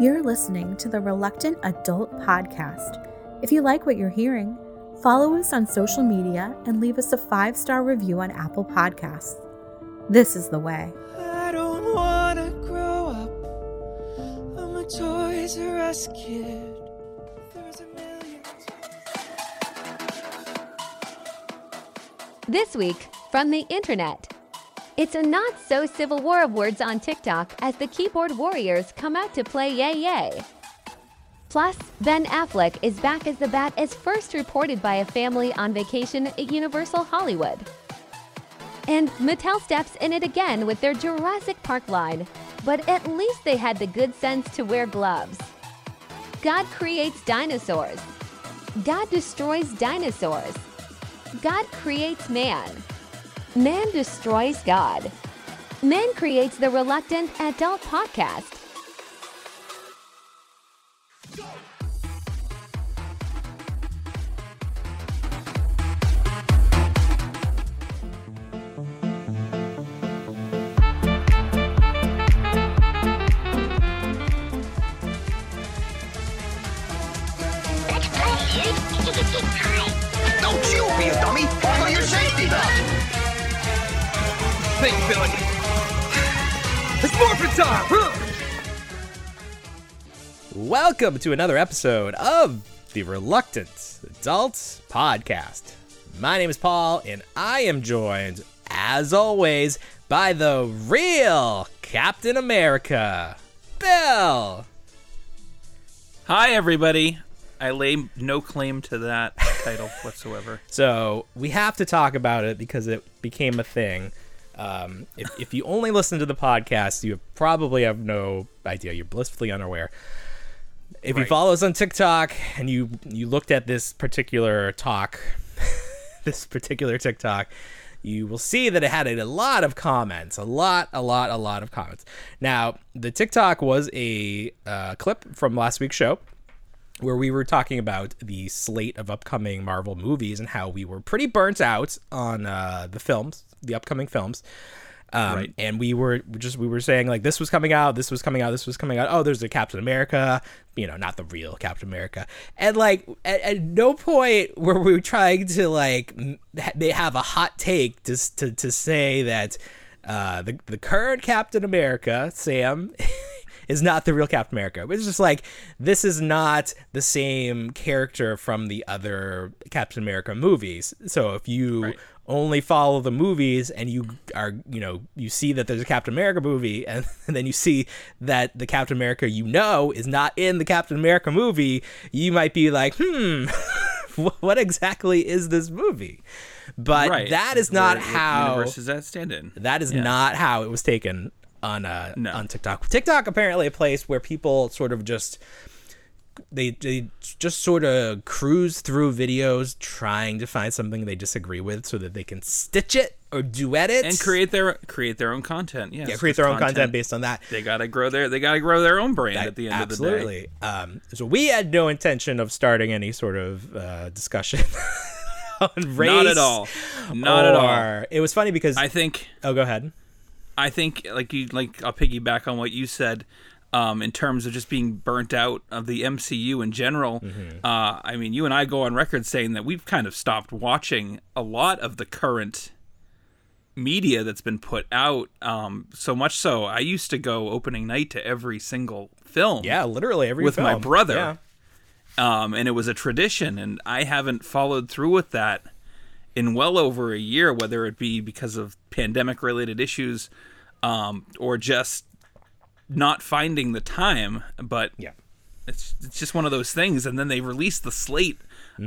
You're listening to the Reluctant Adult Podcast. If you like what you're hearing, follow us on social media and leave us a five star review on Apple Podcasts. This is the way. I don't wanna grow up. I'm a Toys R Us kid. There's a million. This week, from the internet. It's a not so civil war of words on TikTok as the keyboard warriors come out to play Yay Yay. Plus, Ben Affleck is back as the Bat as first reported by a family on vacation at Universal Hollywood. And Mattel steps in it again with their Jurassic Park line, but at least they had the good sense to wear gloves. God creates dinosaurs. God destroys dinosaurs. God creates man. Man destroys God. Man creates the Reluctant Adult Podcast. Don't you be a dummy! Follow your safety belt! Think, Billy. It's morphin' time! Huh? Welcome to another episode of the Reluctant Adult Podcast. My name is Paul, and I am joined, as always, by the real Captain America, Bill. Hi, everybody. I lay no claim to that title whatsoever. So we have to talk about it because it became a thing. Um, if, if you only listen to the podcast, you probably have no idea. You're blissfully unaware. If you follow us on TikTok and you you looked at this particular talk, this particular TikTok, you will see that it had a lot of comments, a lot, a lot, a lot of comments. Now, the TikTok was a uh, clip from last week's show where we were talking about the slate of upcoming Marvel movies and how we were pretty burnt out on uh, the films, the upcoming films. Um, Right. And we were just we were saying like this was coming out, this was coming out, this was coming out. Oh, there's a Captain America, you know, not the real Captain America. And like at, at no point were we trying to like they have a hot take just to to say that uh, the the current Captain America, Sam, is not the real Captain America. It's just like this is not the same character from the other Captain America movies. So if you Right. Only follow the movies and you are, you know, you see that there's a Captain America movie and, then you see that the Captain America you know is not in the Captain America movie, you might be like, "Hmm, what exactly is this movie?" But right. that is not what how universe does that stand in? that is Yeah. not how it was taken on uh No. on TikTok. TikTok apparently a place where people sort of just they they just sort of cruise through videos trying to find something they disagree with so that they can stitch it or duet it and create their create their own content. Yes, yeah, create their own content. based on that. They gotta grow their they gotta grow their own brand at the end Absolutely. Um, so we had no intention of starting any sort of uh, discussion on of the day. race. Not at all. Not at all. It was funny because I think oh, go ahead. I think like you like I'll piggyback on what you said. Um, in terms of just being burnt out of the MCU in general, Mm-hmm. uh, I mean, you and I go on record saying that we've kind of stopped watching a lot of the current media that's been put out. Um, so much so, I used to go opening night to every single film. Yeah, literally every With my brother. Yeah. um, and it was a tradition, and I haven't followed through with that in well over a year, whether it be because of pandemic-related issues um, or just not finding the time. But Yeah. it's it's just one of those things. And then they release the slate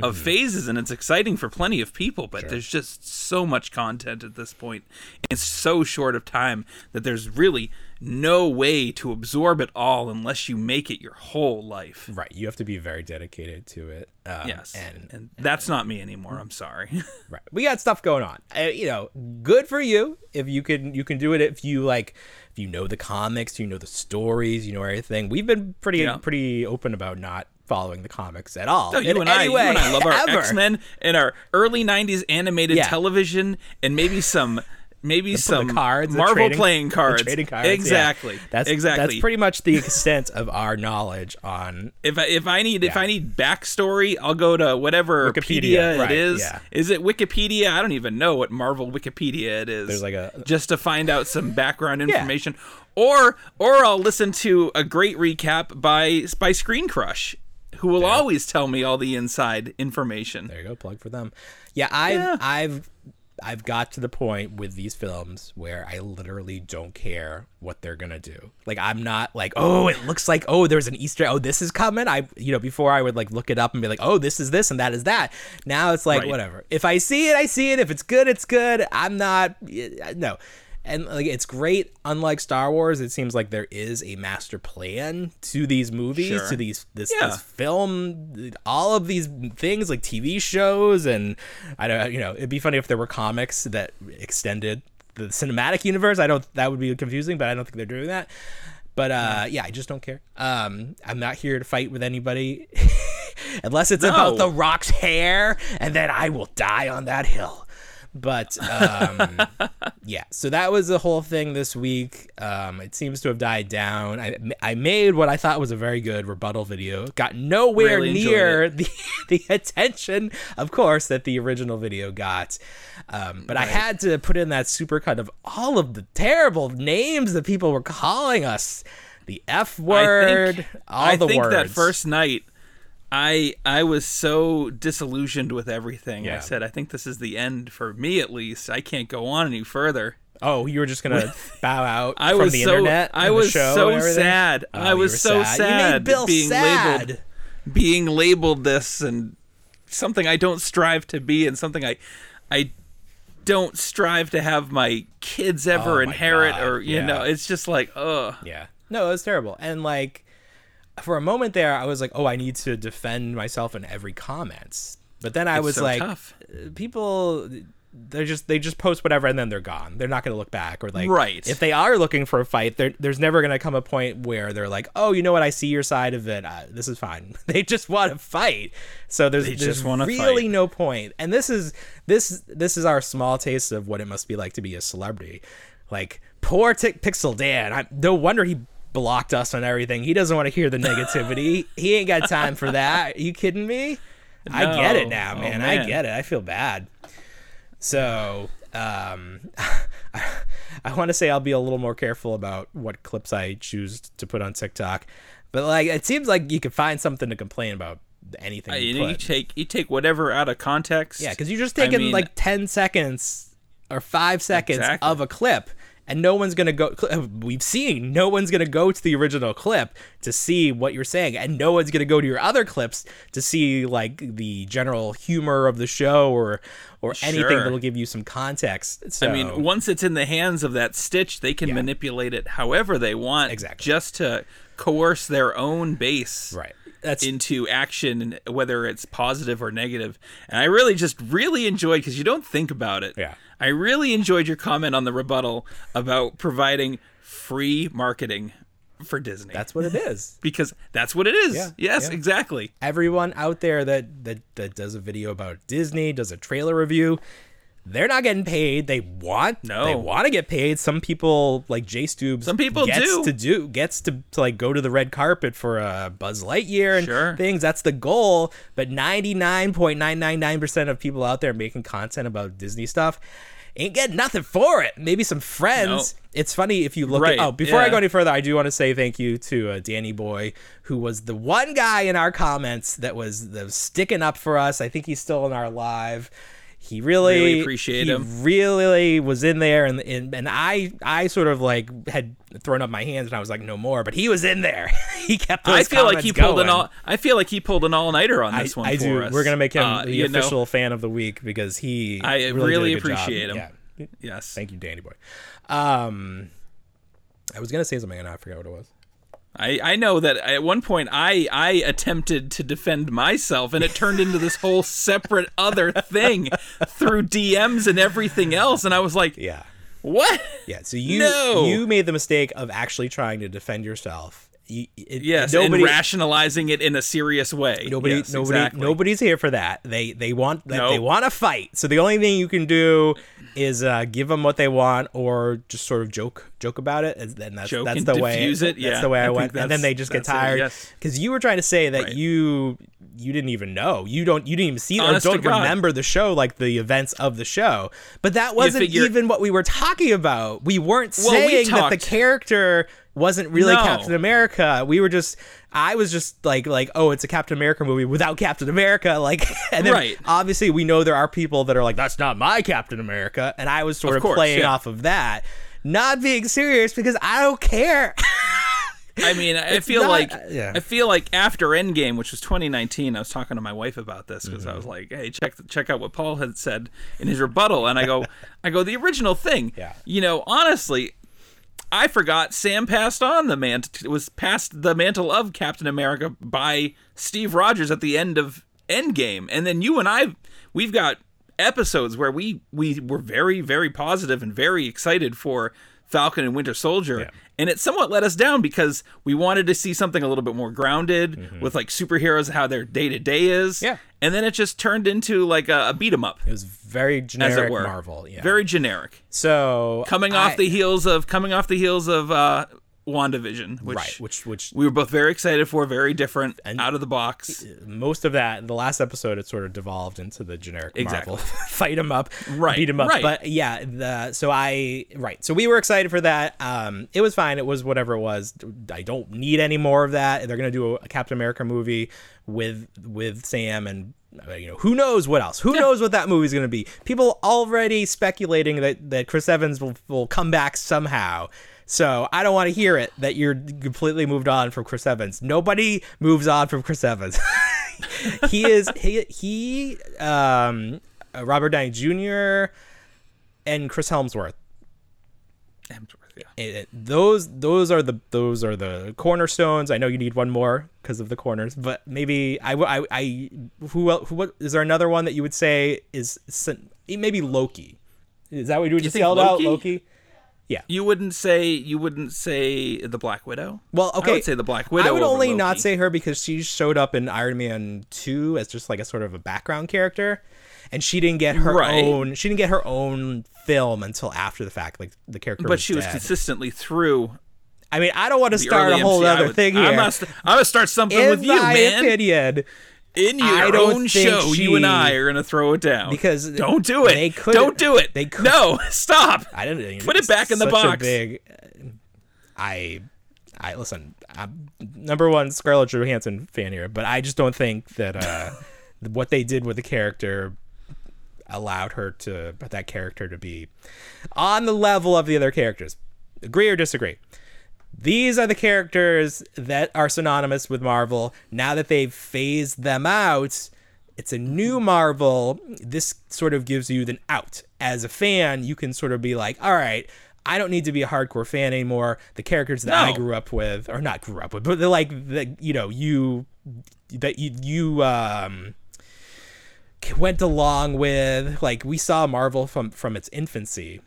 of Mm-hmm. phases, and it's exciting for plenty of people. But there's just so much content at this point. It's so short of time that there's really no way to absorb it all unless you make it your whole life. Right. You have to be very dedicated to it. Um, Yes, And, and that's not me anymore. I'm sorry. right. We got stuff going on. Uh, you know, good for you if you can you can do it if you like you know the comics, you know the stories, you know everything. We've been pretty Yeah. pretty open about not following the comics at all. No, you and I, any you and I love our. X Men and our early '90s animated Yeah. television, and maybe some maybe some cards, Marvel trading- playing cards. trading cards. yeah. Exactly. That's exactly. That's pretty much the extent of our knowledge on. if I, if I need if I need backstory, I'll go to whatever Wikipedia, right, it is. yeah. Is it Wikipedia? I don't even know what Marvel Wikipedia it is. There's like a- just to find out some background information, or or I'll listen to a great recap by by Screen Crush, who will always tell me all the inside information. There you go, plug for them. Yeah, I've Yeah. I've I've got to the point with these films where I literally don't care what they're gonna do. Like I'm not like, oh, it looks like oh, there's an Easter. Oh, this is coming. I you know before I would like look it up and be like, oh, this is this and that is that. Now it's like Right. whatever. If I see it, I see it. If it's good, it's good. I'm not no. And like it's great. Unlike Star Wars, it seems like there is a master plan to these movies, Sure. to these this, Yeah. this film, all of these things like TV shows, and I don't, you know, it'd be funny if there were comics that extended the cinematic universe. I don't, that would be confusing, but I don't think they're doing that. But uh, yeah, I just don't care. Um, I'm not here to fight with anybody unless it's about the Rock's hair, and then I will die on that hill. But um, yeah, so that was the whole thing this week. Um, it seems to have died down. I, I made what I thought was a very good rebuttal video. Got nowhere Really near the the attention, of course, that the original video got. Um, but I had to put in that supercut of all of the terrible names that people were calling us. The F word, I think, all I the think words. that first night, I I was so disillusioned with everything. Yeah. I said, I think this is the end for me at least. I can't go on any further. Oh, you were just gonna bow out I from was the so internet. I was so sad. Oh, I was so sad. sad. You made Bill being sad. labeled being labeled this and something I don't strive to be and something I I don't strive to have my kids ever Oh my inherit God, or you yeah. know it's just like ugh Yeah. No, it was terrible. And like for a moment there, I was like, "Oh, I need to defend myself in every comment." But then I It's was so like, tough. uh, "People, they're just they just post whatever and then they're gone. They're not going to look back or like Right. if they are looking for a fight, there's never going to come a point where they're like, "Oh, you know what? I see your side of it. Uh, this is fine." they just want to fight. So there's They there's really fight. no point. And this is this this is our small taste of what it must be like to be a celebrity. Like poor Tick Pixel Dan. I, no wonder he blocked us on everything. He doesn't want to hear the negativity. he ain't got time for that. Are you kidding me? I get it No. now, Oh, man. I get it. I feel bad. So, um, I want to say I'll be a little more careful about what clips I choose to put on TikTok. But like, it seems like you can find something to complain about anything. I- you you, take you take whatever out of context Yeah, because you're just I taking mean, like 10 seconds or five seconds Exactly. of a clip, and no one's going to go. We've seen no one's going to go to the original clip to see what you're saying, and no one's going to go to your other clips to see like the general humor of the show or or anything Sure. that'll give you some context. So, I mean, once it's in the hands of that stitch, they can Yeah. manipulate it however they want, Exactly. just to coerce their own base right. That's into action, whether it's positive or negative. And I really just really enjoyed because you don't think about it. Yeah. I really enjoyed your comment on the rebuttal about providing free marketing for Disney. that's what it is. because that's what it is. Yeah, yes, yeah. exactly. everyone out there that, that that does a video about Disney, does a trailer review, they're not getting paid. They want No. they want to get paid. Some people like Jay Stubes Some people gets do. to do gets to, to like go to the red carpet for a Buzz Lightyear and Sure. things. That's the goal. But 99.999% of people out there making content about Disney stuff ain't getting nothing for it. Maybe some friends. No. It's funny if you look Right, at oh before I go any further, I do want to say thank you to uh, Danny Boy, who was the one guy in our comments that was, that was sticking up for us. I think he's still in our live. He really, Really appreciate he him. Really was in there, and, and and I I sort of like had thrown up my hands, and I was like, no more. But he was in there. he kept. I feel like he pulled an all. I feel like he pulled an all nighter on I, this one I do. us. We're gonna make him Uh, the you know, official fan of the week because he. I really, really did a good job. appreciate him. Yeah. yes. Thank you, Danny Boy. Um, I was gonna say something and I forgot what it was. I, I know that at one point I I attempted to defend myself and it turned into this whole separate other thing through DMs and everything else and I was like Yeah. what Yeah. So you No. you made the mistake of actually trying to defend yourself. It, yes Nobody. and rationalizing it in a serious way Nobody, Yes, nobody, exactly. nobody's here for that. They, they want, they- they want to fight. So the only thing you can do is uh, give them what they want or just sort of joke joke about it and then that's Joke that's the way it, that's yeah. the way I I, went and then they just get tired yes. because you were trying to say that Right. you you didn't even know you don't you didn't even see Honest or don't remember the show like the events of the show but that wasn't figure- even what we were talking about we weren't Well, we saying that the character wasn't really No. Captain America we were just I was just like like oh it's a Captain America movie without Captain America like and then Right. obviously we know there are people that are like that's not my Captain America and I was sort Of of, course, playing yeah. off of that not being serious because I don't care I mean, I feel not- like yeah. I feel like after Endgame, which was 2019, I was talking to my wife about this because I Mm-hmm. was like, "Hey, check check out what Paul had said in his rebuttal," and I go, "I go the original thing." Yeah. You know, honestly, I forgot Sam passed on the mantle was passed the mantle of Captain America by Steve Rogers at the end of Endgame, and then you and I, we've got episodes where we we were very very positive and very excited for Falcon and Winter Soldier, and it somewhat let us down because we wanted to see something a little bit more grounded with like superheroes how their day to day is, Mm-hmm. Yeah. and then it just turned into like a, a beat 'em up. it was very generic As it were, Marvel yeah very generic so coming off the heels of coming off the heels of uh WandaVision, which, right which which we were both very excited for, very different, and out of the box. most of that the last episode it sort of devolved into the generic Exactly. Marvel fight 'em up Right, beat 'em up. right. but yeah the so I right so we were excited for that. Um it was fine. It was whatever it was. I don't need any more of that. They're gonna do a Captain America movie with with Sam and uh, you know who knows what else. Who knows what that movie's gonna be. People already speculating that that Chris Evans will, will come back somehow so I don't want to hear it that you're completely moved on from Chris Evans. Nobody moves on from Chris Evans. he is he he um Robert Downey Jr. and Chris Helmsworth. Hemsworth, yeah. It- those those are the those are the cornerstones. I know you need one more because of the corners, but maybe I who el- who what is there another one that you would say is maybe Loki? Is that what you would just think yelled out Loki? Loki? You wouldn't say you wouldn't say the Black Widow. Well, okay. I would say the Black Widow. I would only Loki. not say her because she showed up in Iron Man 2 as just like a sort of a background character and she didn't get her Right. own she didn't get her own film until after the fact like the character but was she was consistently through I mean, I don't want to start a whole. Other would- thing here. I'm gonna, I'm gonna start something in with you, my man. opinion, In your I don't own show, you and I are gonna throw it down because don't do it. they could- don't do it. they could- no, stop. I didn't Put it back in the box. Big, I, I listen. I'm number one Scarlett Johansson fan here, but I just don't think that uh, what they did with the character allowed her to that character to be on the level of the other characters. Agree or disagree? These are the characters that are synonymous with Marvel. Now that they've phased them out, it's a new Marvel. This sort of gives you an out. As a fan, you can sort of be like, all right, I don't need to be a hardcore fan anymore. The characters that I grew up with, or not grew up with, but they're like the you know you that you you um went along with. Like we saw Marvel from from its infancy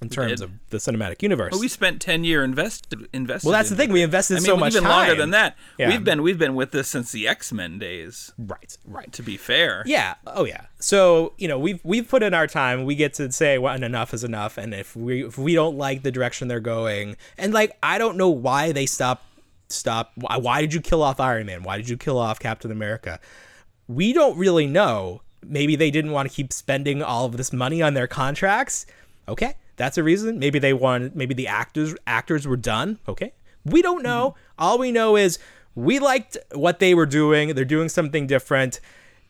in terms of the cinematic universe. But we spent ten year invested invested. Well, that's the into thing. We invested I mean, so much even longer than that. Yeah. We've been we've been with this since the X Men days. right, right. To be fair, Yeah. Oh yeah. So you know we've we've put in our time. We get to say when enough is enough, and if we if we don't like the direction they're going, and like I don't know why they stop stop. Why, why did you kill off Iron Man? Why did you kill off Captain America? We don't really know. Maybe they didn't want to keep spending all of this money on their contracts. Okay, that's a reason. Maybe they wanted. Maybe the actors actors were done. Okay, we don't know. Mm-hmm. All we know is we liked what they were doing. They're doing something different.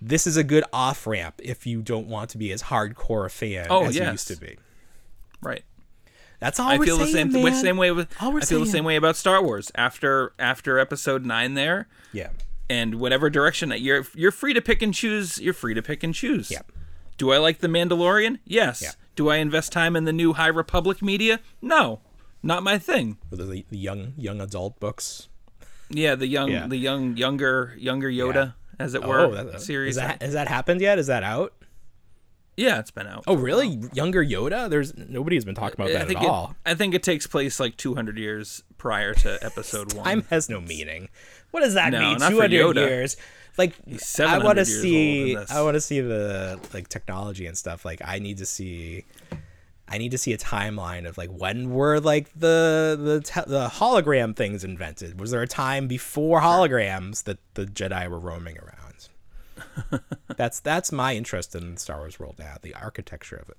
This is a good off ramp if you don't want to be as hardcore a fan Oh, as you used to be. right. That's all I we're feel saying, the same same way with All we're I feel the same way about Star Wars after after Episode Nine there. Yeah. and whatever direction that you're you're free to pick and choose you're free to pick and choose Yep. Do i like the mandalorian yes Yeah. do i invest time in the new high republic media no not my thing With the, the young young adult books. yeah the young Yeah. the young younger younger yoda Yeah. as it were Oh, that, series Is that, has that happened yet? Is that out? yeah it's been out Oh, really? Younger Yoda? There's nobody's been talking about I that think at it, all. I think it takes place like 200 years prior to episode one. Time has no meaning. What does that No, mean? not for 200 Yoda. years. Like I want to see. I want to see the like technology and stuff. Like I need to see I need to see a timeline of like when were like the the te- the hologram things invented? Was there a time before holograms that the Jedi were roaming around? that's that's my interest in Star Wars world now, the architecture of it.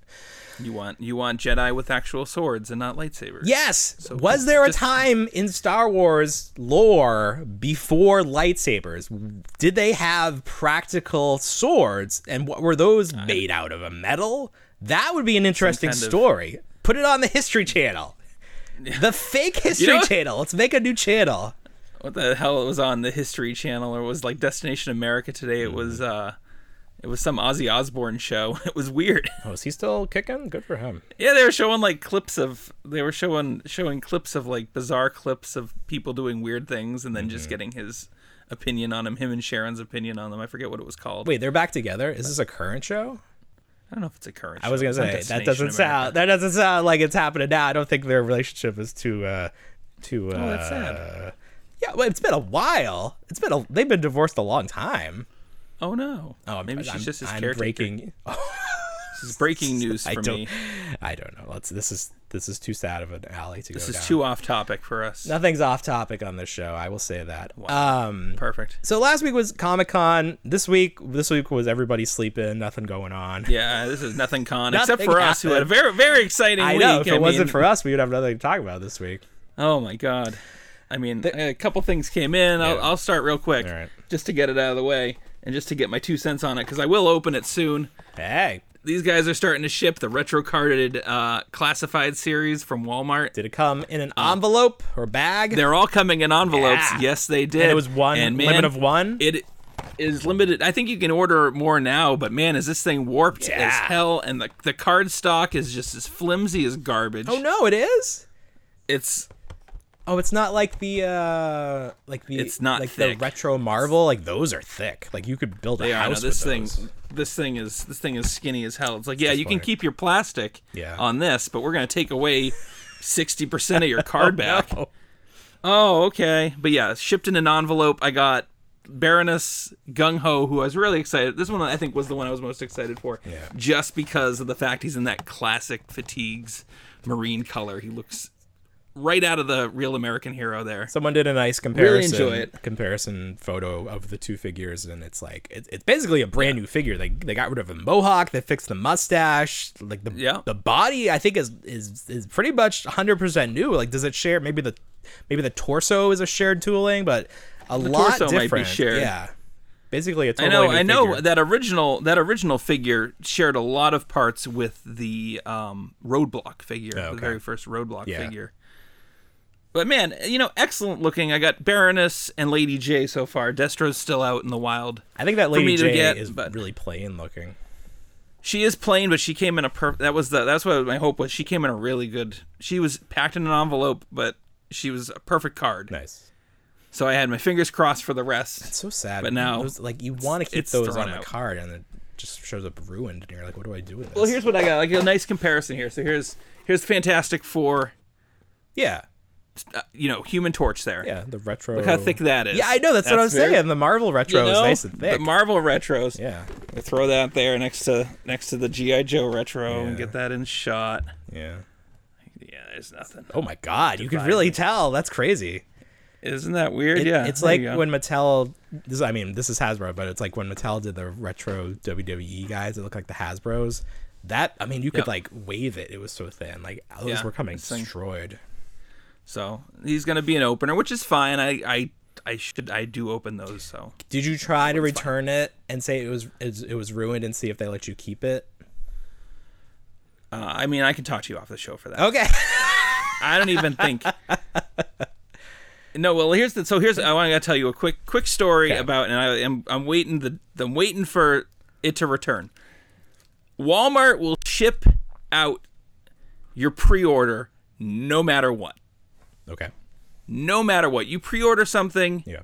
You want you want Jedi with actual swords and not lightsabers. Yes. was there a just- time in Star Wars lore before lightsabers? Did they have practical swords and what were those made out of? A metal? That would be an interesting kind of- story. Put it on the History Channel. The fake History know- Channel. Let's make a new channel. What the hell? It was on the History Channel or it was like Destination America today. It was Mm. uh, it was some Ozzy Osbourne show. It was weird. Oh, is he still kicking? Good for him. Yeah, they were showing like clips of they were showing showing clips of like bizarre clips of people doing weird things and then just Mm-hmm. getting his opinion on him, him and Sharon's opinion on them. I forget what it was called. Wait, they're back together? Is this a current show? I don't know if it's a current. I was gonna say that doesn't America. sound that doesn't sound like it's happening now. I don't think their relationship is too uh too uh Oh, that's sad. Yeah, well it's been a while. It's been a they've been divorced a long time. Oh no. Oh, maybe she's I'm, just his I'm caretaker. breaking This is breaking news I for don't me. I don't know. Let's this is this is too sad of an alley to This go This is down. too off topic for us. Nothing's off topic on this show. I will say that. Um Perfect. so last week was Comic Con. This week this week was everybody sleeping, nothing going on. Yeah, this is nothing con except Nothing for us, who had a very very exciting I week. know. If it wasn't mean, for us, we would have nothing to talk about this week. Oh my god. I mean, a couple things came in. I'll, Yeah. I'll start real quick, right. just to get it out of the way, and just to get my two cents on it, because I will open it soon. Hey, These guys are starting to ship the retro carded uh, classified series from Walmart. did it come in an envelope or bag? They're all coming in envelopes. Yeah. Yes, they did. And it was one And, man, limit of one. It is limited. I think you can order more now, but man, is this thing warped Yeah. as hell? And the the card stock is just as flimsy as garbage. oh no, it is. It's Oh, it's not like the uh like the It's not like thick. the retro Marvel. Like those are thick. Like you could build a They are. No, this thing, those. this thing is this thing is skinny as hell. It's like, yeah, you can keep your plastic Yeah. on this, but we're gonna take away sixty percent of your card back. No. Oh, okay. But yeah, shipped in an envelope. I got Baroness Gung Ho, who I was really excited. This one I think was the one I was most excited for. Yeah. Just because of the fact he's in that classic fatigues marine color. He looks right out of the real American hero there. Someone did a nice comparison enjoy it. comparison photo of the two figures, and it's like it, it's basically a brand new figure. They they got rid of the mohawk, they fixed the mustache, like the Yeah. the body. I think is is is pretty much 100 percent new. Like, does it share? Maybe the maybe the torso is a shared tooling, but a lot torso might be different. shared. Yeah, basically a I totally I know, new I know figure. that original that original figure shared a lot of parts with the um, Roadblock figure, Oh, okay. the very first Roadblock Yeah. figure. But man, you know, excellent looking. I got Baroness and Lady Jaye so far. Destro's still out in the wild. I think that Lady Jaye get, is but- really plain looking. She is plain, but she came in a per. That was the that's what my hope was. She came in a really good. She was packed in an envelope, but she was a perfect card. Nice. So I had my fingers crossed for the rest. It's so sad. But now Those- like you want to keep those on the card, and it just shows up ruined, and you're like, what do I do with this? Well, here's what I got. Like a nice comparison here. So here's here's Fantastic Four. yeah, Uh, you know, Human Torch there. yeah, the retro. Look how thick that is. Yeah, I know. That's, what I was very- saying. The Marvel retro you know, is nice and thick. The Marvel retros. yeah, We throw that there next to next to the GI Joe retro and get that in shot. yeah. Yeah, there's nothing. Oh my God, you can really tell. That's crazy. Isn't that weird? It- yeah. it's like when Mattel. This, I mean, this is Hasbro, but it's like when Mattel did the retro WWE guys. It looked like the Hasbro's. That I mean, you could Yep. like wave it. It was so thin. Like those Yeah, were coming destroyed. So he's gonna be an opener, which is fine. I I I should I do open those. So Did you try to return it and say it was it, it was ruined and see if they let you keep it? uh, I mean, I can talk to you off the show for that. Okay. I don't even think. No, well, here's the. So here's. I want to tell you a quick, quick story Okay. about, and I am, I'm waiting the, I'm waiting for it to return. Walmart will ship out your pre-order no matter what. Okay. No matter what, you pre-order something. Yeah.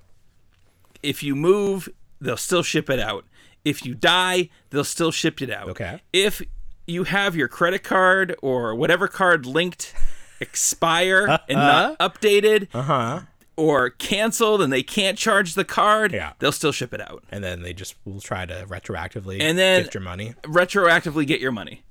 If you move, they'll still ship it out. If you die, they'll still ship it out. Okay. If you have your credit card or whatever card linked expire and not updated, Uh huh. or canceled and they can't charge the card, Yeah. they'll still ship it out. and then they just will try to retroactively And then- gift your money. Retroactively get your money.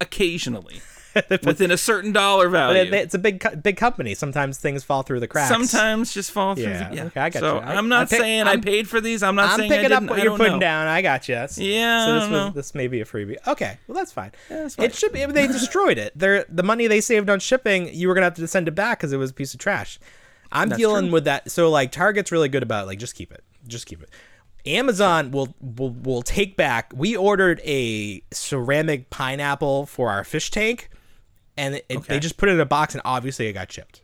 Occasionally. within a certain dollar value. it, it's a big big company. Sometimes things fall through the cracks. Sometimes just fall through. Yeah, the, yeah. okay, I got so you. I- I'm not I pick- saying i I'm- paid for these. I'm not I'm saying I picking up didn't. what you're putting know. down. I got you. That's, Yeah, So I this was know. this may be a freebie. Okay, well that's fine. that's fine. It should be. They destroyed it. They're, the money they saved on shipping, you were gonna have to send it back because it was a piece of trash. I'm That's dealing true. with that. So like Target's really good about like just keep it, just keep it. Amazon will will will take back. We ordered a ceramic pineapple for our fish tank, and it, Okay. they just put it in a box, and obviously it got shipped.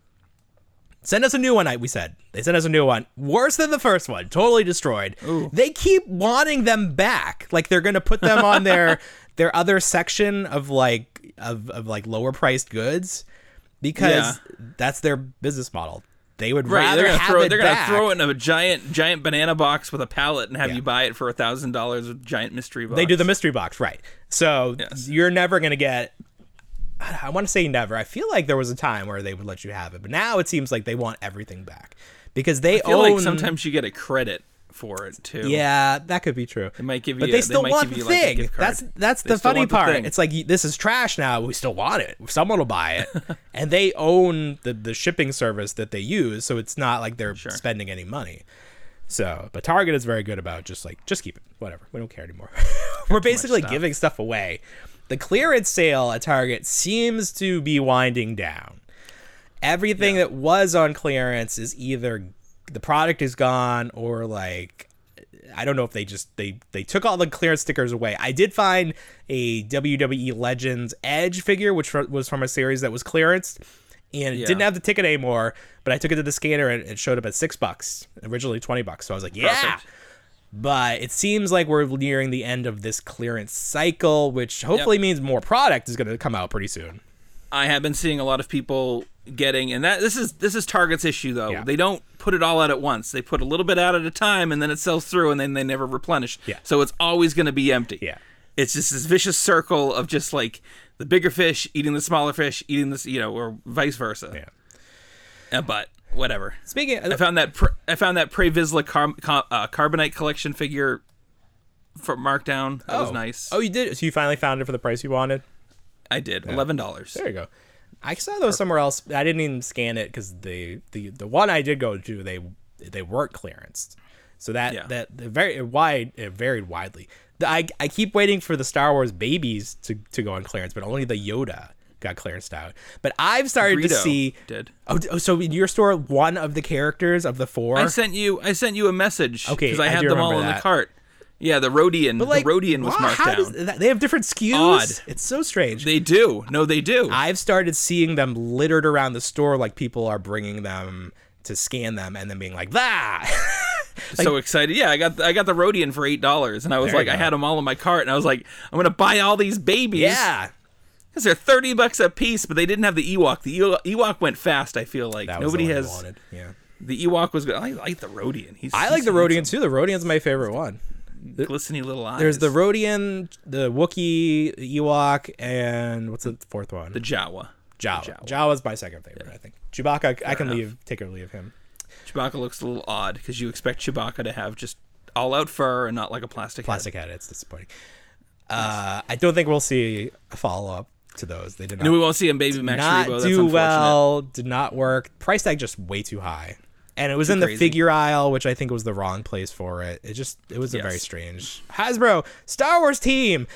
Send us a new one. I we said they sent us a new one, worse than the first one, totally destroyed. They keep wanting them back, like they're gonna put them on their their other section of like of, of like lower priced goods because Yeah. that's their business model. They would Right, rather they're gonna have throw it they're gonna throw it in a giant giant banana box with a pallet and have Yeah. you buy it for a thousand dollars with giant mystery box. They do the mystery box, right? So Yes. you're never gonna get. I want to say never. I feel like there was a time where they would let you have it, but now it seems like they want everything back because they I feel own. like sometimes you get a credit for it too. Yeah, that could be true. They might give you, but they a- still they want the you, like, thing. that's that's They the funny want the part. It's like this is trash now. We still want it. Someone will buy it, and they own the the shipping service that they use. So it's not like they're spending any money. So, but Target is very good about just like just keep it, whatever. We don't care anymore. We're basically giving stuff away. The clearance sale at Target seems to be winding down. Everything that was on clearance is either the product is gone or like I don't know if they just they they took all the clearance stickers away. I did find a WWE Legends Edge figure, which was from a series that was clearanced, and it Yeah. didn't have the ticket anymore. But I took it to the scanner and it showed up at six bucks, originally twenty bucks. So I was like, yeah. Perfect. But it seems like we're nearing the end of this clearance cycle, which hopefully means more product is going to come out pretty soon. I have been seeing a lot of people getting, and that this is this is Target's issue though. Yeah. They don't put it all out at once. They put a little bit out at a time, and then it sells through, and then they never replenish. Yeah. So it's always going to be empty. Yeah. It's just this vicious circle of just like the bigger fish eating the smaller fish, eating this, you know, or vice versa. Yeah. Uh, but whatever. Speaking, I found that pr- I found that Pre Vizsla car- car- uh, carbonite collection figure for markdown. That was Oh. nice. Oh, you did. So you finally found it for the price you wanted. I did eleven dollars. There you go. I saw those somewhere else. I didn't even scan it because the the the one I did go to they they weren't clearanced. So that Yeah. that the very wide it varied widely. The, I I keep waiting for the Star Wars babies to to go on clearance, but only the Yoda got clearanced out. But I've started to see. did. Oh, oh, so in your store, one of the characters of the four. I sent you I sent you a message Okay, because I I had them all in remember the cart. Yeah, the Rodian like, the Rodian was wow, marked how down. that- they have different SKUs. Odd. It's so strange. They do. No, they do. I've started seeing them littered around the store, like people are bringing them to scan them and then being like, "That." so excited. Yeah, I got I got the Rodian for eight dollars, and I was like, I had them all in my cart, and I was like, I'm gonna buy all these babies. yeah, because they're thirty bucks a piece, but they didn't have the Ewok. The Ew- Ewok went fast. I feel like that was nobody has. Yeah, the Ewok was good. I like the Rodian. He's I like he's the handsome. too. The Rodian's my favorite one. Glistening little eyes. There's the Rodian, the Wookiee, the Ewok, and what's the fourth one? the Jawa. Jawa. Jawa. Jawa's my second favorite. I think Chewbacca. I can enough. leave, take or leave him. Chewbacca looks a little odd because you expect Chewbacca to have just all out fur and not like a plastic. head. Plastic head. It's disappointing. Uh, I don't think we'll see a follow up to those. They did not. No, we won't see him, baby Max not Rebo. Do well. Did not work. Price tag just way too high, and it was in the crazy. figure aisle, which I think was the wrong place for it. It just it was a very strange Hasbro Star Wars team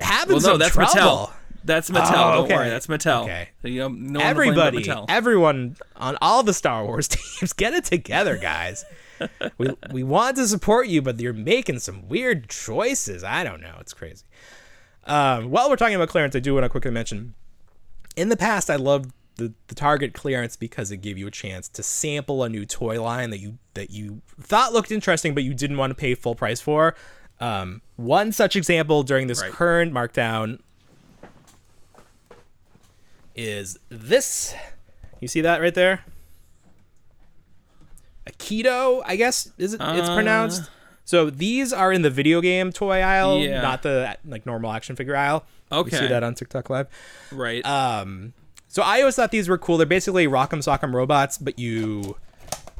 having Well, no, some that's trouble. Mattel. That's Mattel. Oh, Don't okay. worry, that's Mattel. Okay. You know, no one to blame but Everybody, Mattel. everyone on all the Star Wars teams, get it together, guys. we we want to support you, but you're making some weird choices. I don't know. It's crazy. Um, while we're talking about clearance, I do want to quickly mention. In the past, I loved the, the Target clearance because it gave you a chance to sample a new toy line that you that you thought looked interesting, but you didn't want to pay full price for. Um, one such example during this Right. current markdown is this. You see that right there? Akedo, I guess is it, it's Uh. pronounced. So these are in the video game toy aisle, Yeah. not the like normal action figure aisle. Okay. You see that on TikTok Live. right. Um, So I always thought these were cool. They're basically Rock'em Sock'em robots, but you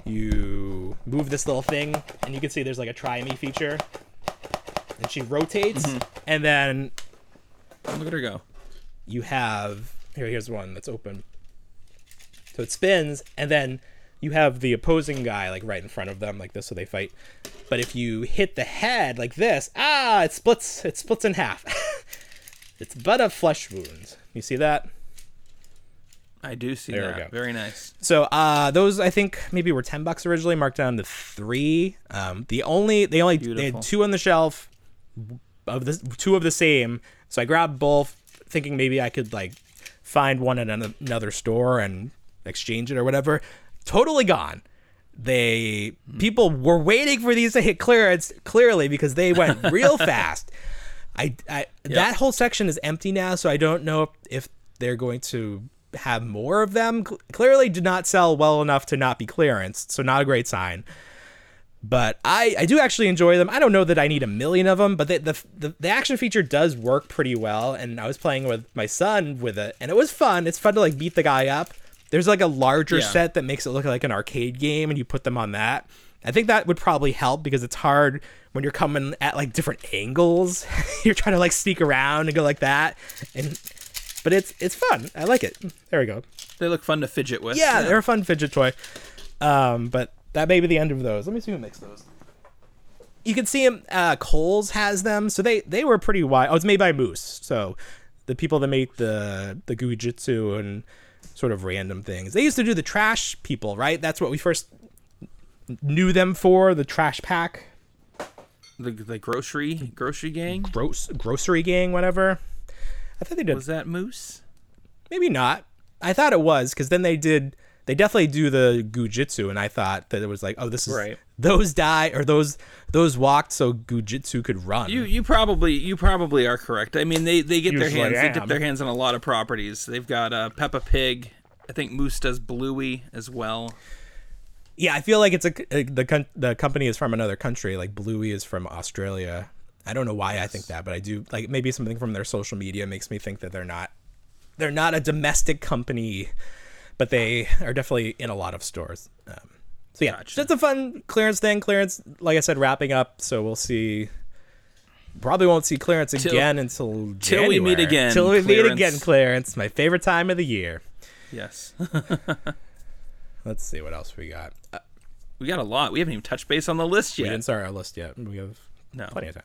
you move this little thing, and you can see there's like a try me feature, and she rotates, and then Look at her go. you have here. Here's one that's open. So it spins, and then you have the opposing guy like right in front of them, like this, so they fight. But if you hit the head like this, ah, it splits. It splits in half. it's but a flesh wound. You see that? I do see There we that. go. Very nice. So uh, those I think maybe were ten bucks originally, marked down to three. Um, the only they only they had two on the shelf of the two of the same. So I grabbed both, thinking maybe I could like find one at another store and exchange it or whatever. Totally gone. They people were waiting for these to hit clearance clearly because they went real fast. I, I that whole section is empty now, so I don't know if they're going to have more of them. Cl- Clearly, did not sell well enough to not be clearance, so not a great sign. But I, I do actually enjoy them. I don't know that I need a million of them, but the, the the the action feature does work pretty well. And I was playing with my son with it, and it was fun. It's fun to like beat the guy up. There's like a larger Yeah. set that makes it look like an arcade game, and you put them on that. I think that would probably help because it's hard when you're coming at like different angles. you're trying to like sneak around and go like that, and but it's it's fun. I like it. There we go. They look fun to fidget with. Yeah, they're a fun fidget toy. Um, but that may be the end of those. Let me see who makes those. You can see them. Uh, Kohl's has them, so they they were pretty wide. Oh, it's made by Moose. So the people that make the the Goo Jit Zu and sort of random things. They used to do the trash people, right? That's what we first knew them for. The trash pack, the the grocery grocery gang. gross grocery gang, whatever. I thought they did Was that Moose? maybe not. I thought it was because then they did. They definitely do the Goo Jit Zu, and I thought that it was like, oh, this is Right. Those die or those those walked so Goo Jit Zu could run. You you probably you probably are correct. I mean they they get their hands they dip their hands on a lot of properties. They've got uh, Peppa Pig. I think Moose does Bluey as well. yeah, I feel like it's a, a the the company is from another country. Like Bluey is from Australia. I don't know why I think that, but I do like maybe something from their social media makes me think that they're not they're not a domestic company, but they are definitely in a lot of stores. Um, so yeah, Gotcha. just a fun clearance thing. Clearance, like I said, wrapping up. So we'll see. Probably won't see clearance again until till we meet again, Till we meet again, clearance. My favorite time of the year. Yes. Let's see what else we got. Uh, we got a lot. We haven't even touched base on the list We yet. didn't start our list yet. We have No. plenty of time.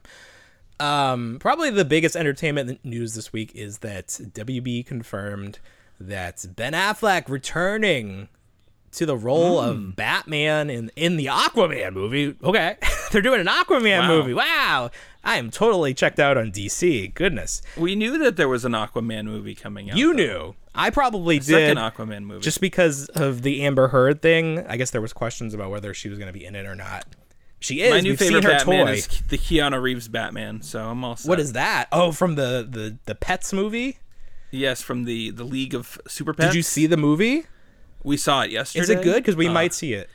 Um, probably the biggest entertainment news this week is that WB confirmed that Ben Affleck returning to the role Hmm. of Batman in in the Aquaman movie. Okay, they're doing an Aquaman Wow. movie. Wow, I am totally checked out on DC. Goodness, We knew that there was an Aquaman movie coming out. you though. knew. I probably did. Second Aquaman movie. just because of the Amber Heard thing. I guess there was questions about whether she was going to be in it or not. She is. my new We've favorite seen her Batman toy. is the Keanu Reeves Batman. So I'm all set. What is that? Oh, from the the the Pets movie. Yes, from the the League of Super Pets. Did you see the movie? We saw it yesterday. Is it good? Because we Uh, might see it.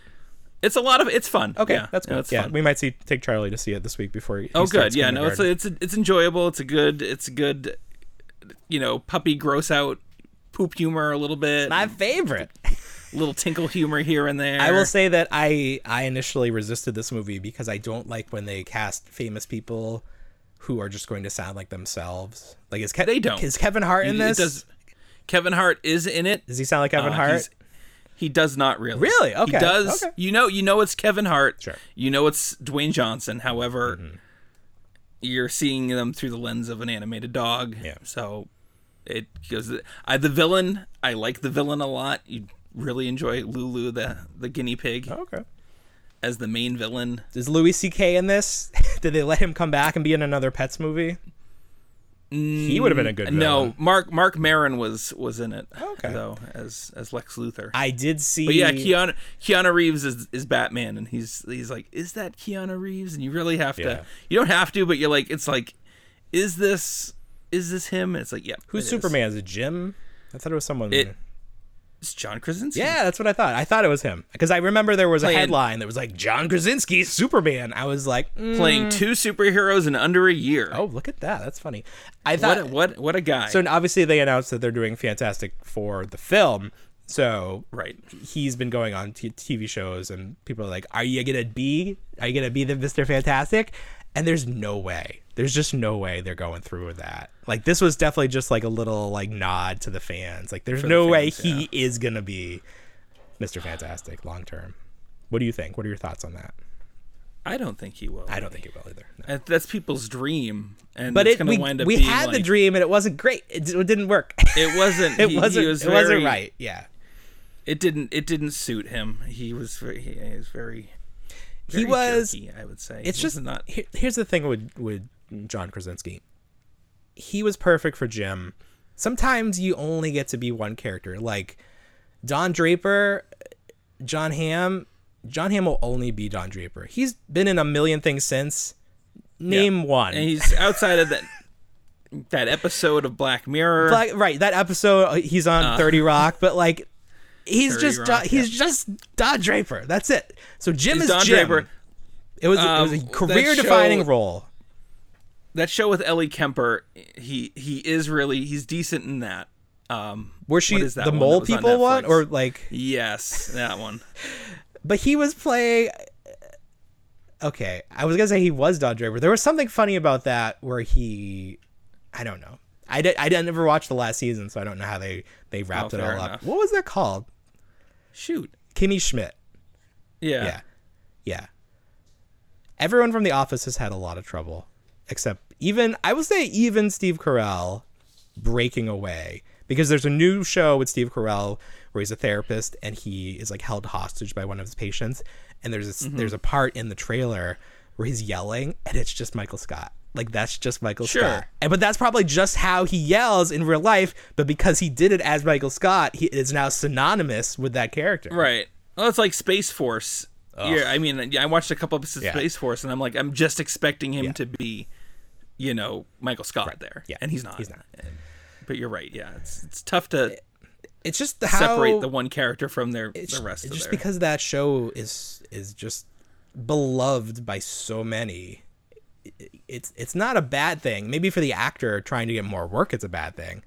It's a lot of. It's fun. Okay, yeah, that's good. it's Yeah, fun. we might see take Charlie to see it this week before. He Oh, good. Yeah, no, it's kindergarten. it's it's enjoyable. It's a good. It's a good. You know, puppy gross out, poop humor a little bit. my favorite. little tinkle humor here and there. I will say that I I initially resisted this movie because I don't like when they cast famous people who are just going to sound like themselves. Like is Ke- They don't. is Kevin Hart in It this? does- Kevin Hart is in it. Does he sound like Kevin Uh, Hart? He does not really. Really? Okay, He does. okay. You know. You know it's Kevin Hart. Sure. Mm-hmm. You know it's Dwayne Johnson. However, you're seeing them through the lens of an animated dog. Yeah. So it goes. I the villain. I like the villain a lot. You really enjoy Lulu, the the guinea pig, okay. as the main villain. Is Louis C.K. in this? Did they let him come back and be in another Pets movie? He would have been a good. No, villain. Marc Marc Maron was was in it. Okay. Though as as Lex Luthor. I did see. But yeah, Keanu Keanu Reeves is, is Batman, and he's he's like, is that Keanu Reeves? And you really have to. You don't have to, but you're like, it's like, is this is this him? And it's like, yeah. Who's it is. Superman? Is it Jim? I thought it was someone. It- It's John Krasinski. Yeah, that's what I thought. I thought it was him because I remember there was a headline that was like John Krasinski Superman. I was like, mm, playing two superheroes in under a year. oh, look at that. That's funny. I thought a, what what a guy. so. Obviously, they announced that they're doing Fantastic for the film. So right. he's been going on t- TV shows, and people are like, "Are you gonna be? Are you gonna be the Mister Fantastic?" And there's no way. There's just no way they're going through with that. Like this was definitely just like a little like nod to the fans. Like there's the no way fans, he is gonna be Mister Fantastic long term. What do you think? What are your thoughts on that? I don't think he will. I don't think he will either. no. That's people's dream, and But it's it gonna we, wind up we had the dream and it wasn't great. It, it didn't work. It wasn't. it he, wasn't. He was it wasn't right. Yeah. It didn't. It didn't suit him. He was. Very, he was very. He was- jerky, I would say. It's He just not. here, here's the thing with with John Krasinski. He was perfect for Jim. Sometimes you only get to be one character. Like Don Draper, Jon Hamm. Jon Hamm will only be Don Draper. He's been in a million things since. Name one. And he's outside of that. That episode of Black Mirror. Like, right, that episode uh, he's on 30 Rock, but like he's just Rock, he's just Don Draper. That's it. So Jim He's is Don Jim. Draper. It was, it Um, was a career defining show- role. That show with Ellie Kemper. He he is really he's decent in that. Um, Where she what is that the mole was on people one or like yes, that one. but he was playing okay i was gonna say he was don draper there was something funny about that where he i don't know i did i didn't never watch the last season so i don't know how they they wrapped Oh, it all fair up what was that called Shoot. kimmy schmidt Yeah. yeah yeah everyone from the office has had a lot of trouble except even i will say even steve carell breaking away because there's a new show with steve carell where he's a therapist and he is like held hostage by one of his patients and there's this, Mm-hmm. there's a part in the trailer where he's yelling and it's just michael scott like that's just michael Sure. scott and but that's probably just how he yells in real life but because he did it as michael scott he is now synonymous with that character Right. Well, it's like Space Force. Yeah, I mean, I watched a couple episodes Yeah. of Space Force, and I'm like, I'm just expecting him to be, you know, Michael Scott right. there. Yeah. and he's not. He's not. But you're right. Yeah, it's it's tough to it's just how separate the one character from their the rest just their. because that show is is just beloved by so many it's it's not a bad thing maybe for the actor trying to get more work it's a bad thing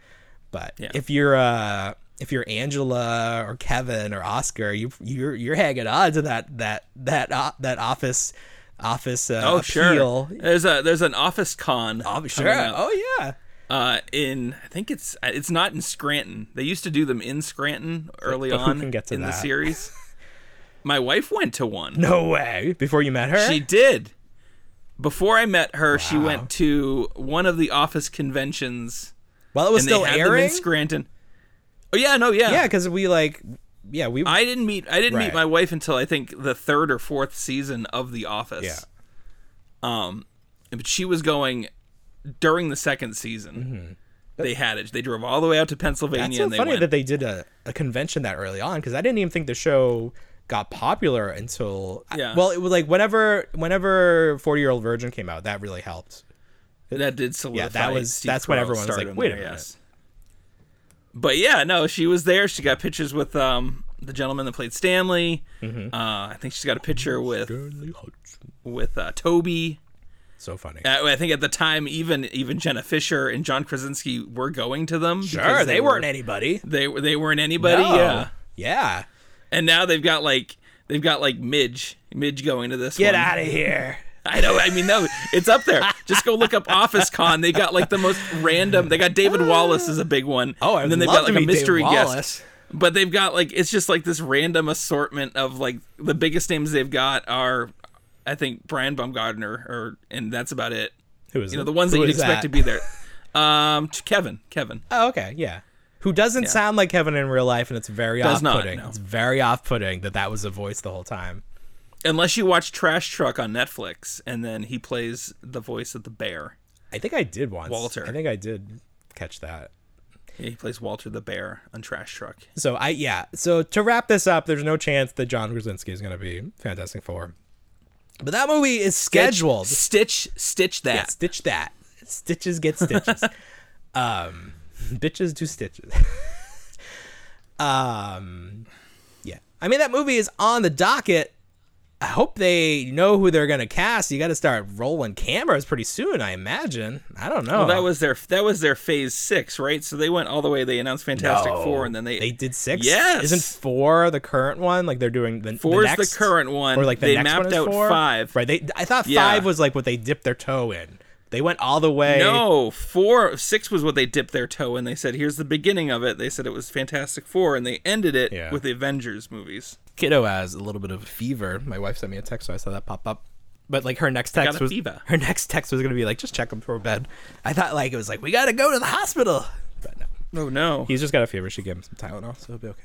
but Yeah. if you're uh if you're Angela or Kevin or Oscar you you're you're hanging on to that that that uh, that office office uh, oh appeal. sure. There's a there's an Office Con. Oh, sure. Oh yeah. Uh, in I think it's it's not in Scranton. They used to do them in Scranton early on can get to in the that? series. My wife went to one. No way. Before you met her? She did. Before I met her, she went to one of the office conventions, well, it was still they had them airing. in Scranton. Oh yeah, no, yeah, yeah, because we like, yeah, we. I didn't meet I didn't Right. meet my wife until I think the third or fourth season of The Office. Yeah. Um, but she was going during the second season. They had it. They drove all the way out to Pennsylvania. Mm-hmm. That's so and they funny went. that they did a, a convention that early on because I didn't even think the show got popular until Yeah. well it was like whenever whenever 40 year old virgin came out that really helped that did solidify. that was- Steve that's when everyone was like, "Wait a minute." But yeah, no, she was there. She got pictures with um the gentleman that played Stanley. Mm-hmm. Uh, I think she's got a picture with with uh, Toby. so funny Uh, I think at the time, even even Jenna Fischer and John Krasinski were going to them. sure they, weren't were, anybody They were they weren't anybody. No. Yeah, yeah and now they've got like they've got like Midge Midge going to this. get out of here I know. I mean, no, it's up there. Just go look up Office Con. They got like the most random. They got David Wallace is a big one. oh I and then they've love got like a mystery guest. But they've got like it's just like this random assortment of like the biggest names they've got are, I think Brian Baumgartner, or and that's about it. who is You know the ones that you'd expect that? to be there. Um, Kevin, Kevin. oh okay yeah who doesn't sound like Kevin in real life and it's very Does off-putting no. it's very off-putting that that was a voice the whole time Unless you watch Trash Truck on Netflix, and then he plays the voice of the bear. I think I did once Walter. I think I did catch that Yeah, he plays Walter the bear on Trash Truck. So I yeah. So to wrap this up, there's no chance that John Krasinski is going to be Fantastic Four. But that movie is scheduled. Stitch, stitch that. Yeah, stitch that. Stitches get stitches. um, bitches do stitches. Um, yeah. I mean, that movie is on the docket. I hope they know who they're gonna cast. You got to start rolling cameras pretty soon, I imagine. I don't know. Well, that was their that was their phase six, right? So they went all the way. They announced Fantastic No. Four, and then they they did six. Yes. isn't four the current one? Like they're doing the Four's the, the current one. or like the They next mapped one is out four? five. Right. They I thought Yeah. five was like what they dipped their toe in. They went all the way. No, four, six was what they dipped their toe in. They said, "Here's the beginning of it." They said it was Fantastic Four, and they ended it Yeah. with the Avengers movies. Kiddo has a little bit of a fever. My wife sent me a text, so I saw that pop up. But like her next text was fever. her next text was gonna be like, just check him before bed. I thought like it was like we gotta go to the hospital, but no, Oh no! he's just got a fever. She gave him some Tylenol, so he'll be okay.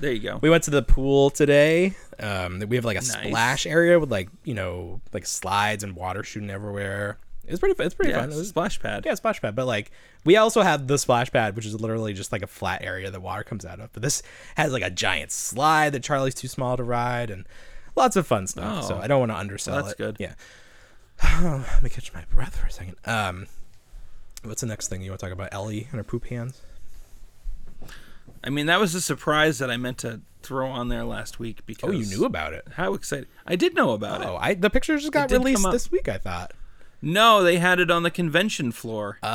there you go. We went to the pool today. Um, we have like a Nice. splash area with like you know like slides and water shooting everywhere. It's pretty. It's pretty yeah, fun. It was, splash pad. yeah, splash pad. But like we also have the splash pad, which is literally just like a flat area that water comes out of. But this has like a giant slide that Charlie's too small to ride, and lots of fun stuff. so Oh. I don't want to undersell Well, that's it. good. Yeah. Let me catch my breath for a second. Um, what's the next thing you want to talk about? Ellie and her poop hands. I mean, that was a surprise that I meant to throw on there last week because Oh, you knew about it. how excited I did know about Oh, it. Oh, I the pictures just got released this week. I thought. No, they had it on the convention floor. Oh.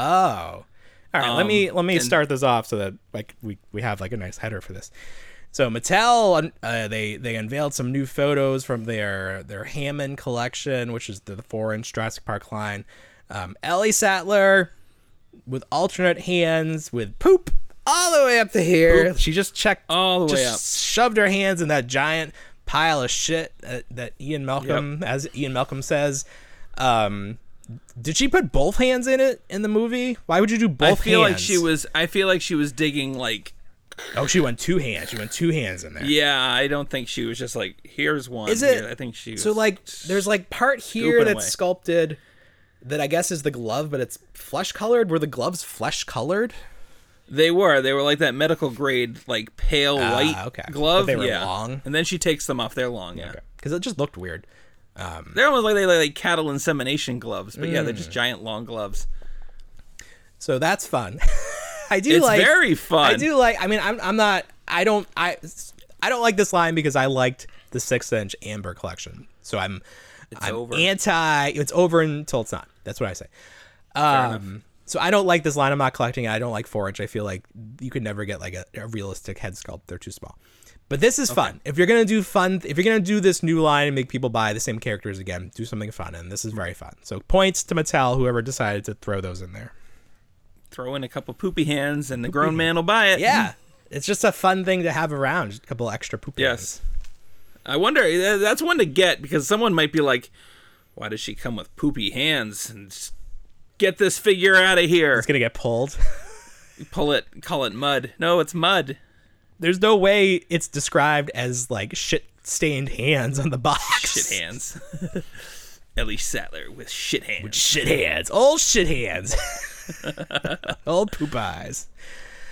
All right, let Um, me let me and- start this off so that like we, we have like a nice header for this. So Mattel uh, they they unveiled some new photos from their their Hammond collection, which is the, the four inch Jurassic Park line. Um, Ellie Sattler with alternate hands with poop all the way up to here. She just checked All the way just shoved her hands in that giant pile of shit that, that Ian Malcolm, as Ian Malcolm says. Um, did she put both hands in it in the movie? Why would you do both I feel like she was. I feel like she was digging like. Oh, she went two hands. She went two hands in there. Yeah, I don't think she was just like, "Here's one." Is it? here." I think she. Was, So like, there's like part here that's away. sculpted, that I guess is the glove, but it's flesh colored. Were the gloves flesh colored? They were. They were like that medical grade, like pale Ah, white okay. glove. But they were yeah. long? And then she takes them off. They're long. Yeah. Because it just looked weird. They're almost like they like, like cattle insemination gloves, but yeah, they're Mm. just giant long gloves. So that's fun. I do It's like. very fun. I do like. I mean, I'm. I'm not. I don't. I. I don't like this line because I liked the six inch Amber collection. So I'm. I'm over. anti. It's over until it's not. That's what I say. Um. So I don't like this line. I'm not collecting it. I don't like four inch. I feel like you could never get like a, a realistic head sculpt. They're too small. But this is fun. If you're gonna do fun, if you're gonna do this new line and make people buy the same characters again, do something fun. And this is very fun. So points to Mattel, whoever decided to throw those in there. Throw in a couple poopy hands, and the grown man will buy it. Yeah, it's just a fun thing to have around. Just a couple extra poopy. Yes. I wonder. uh, That's one to get because someone might be like, "Why does she come with poopy hands?" And get this figure out of here. It's gonna get pulled. Pull it. Call it mud. No, it's mud. There's no way it's described as like shit stained hands on the box. Shit hands. Ellie Sattler with shit hands. With shit hands. Old shit hands. Old poop eyes.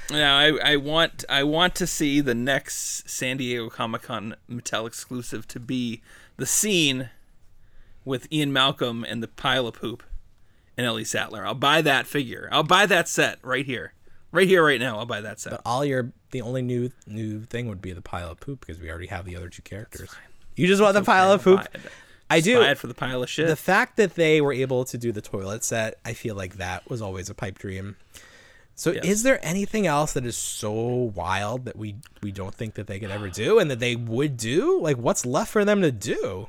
Now I, I want I want to see the next San Diego Comic Con Mattel exclusive to be the scene with Ian Malcolm and the pile of poop and Ellie Sattler. I'll buy that figure. I'll buy that set right here. Right here, right now, I'll buy that set. But all your the only new new thing would be the pile of poop because we already have the other two characters. You just want the pile of poop. I do. buy it for the pile of shit. the fact that they were able to do the toilet set, I feel like that was always a pipe dream. So Yes. is there anything else that is so wild that we we don't think that they could ever do and that they would do? Like what's left for them to do?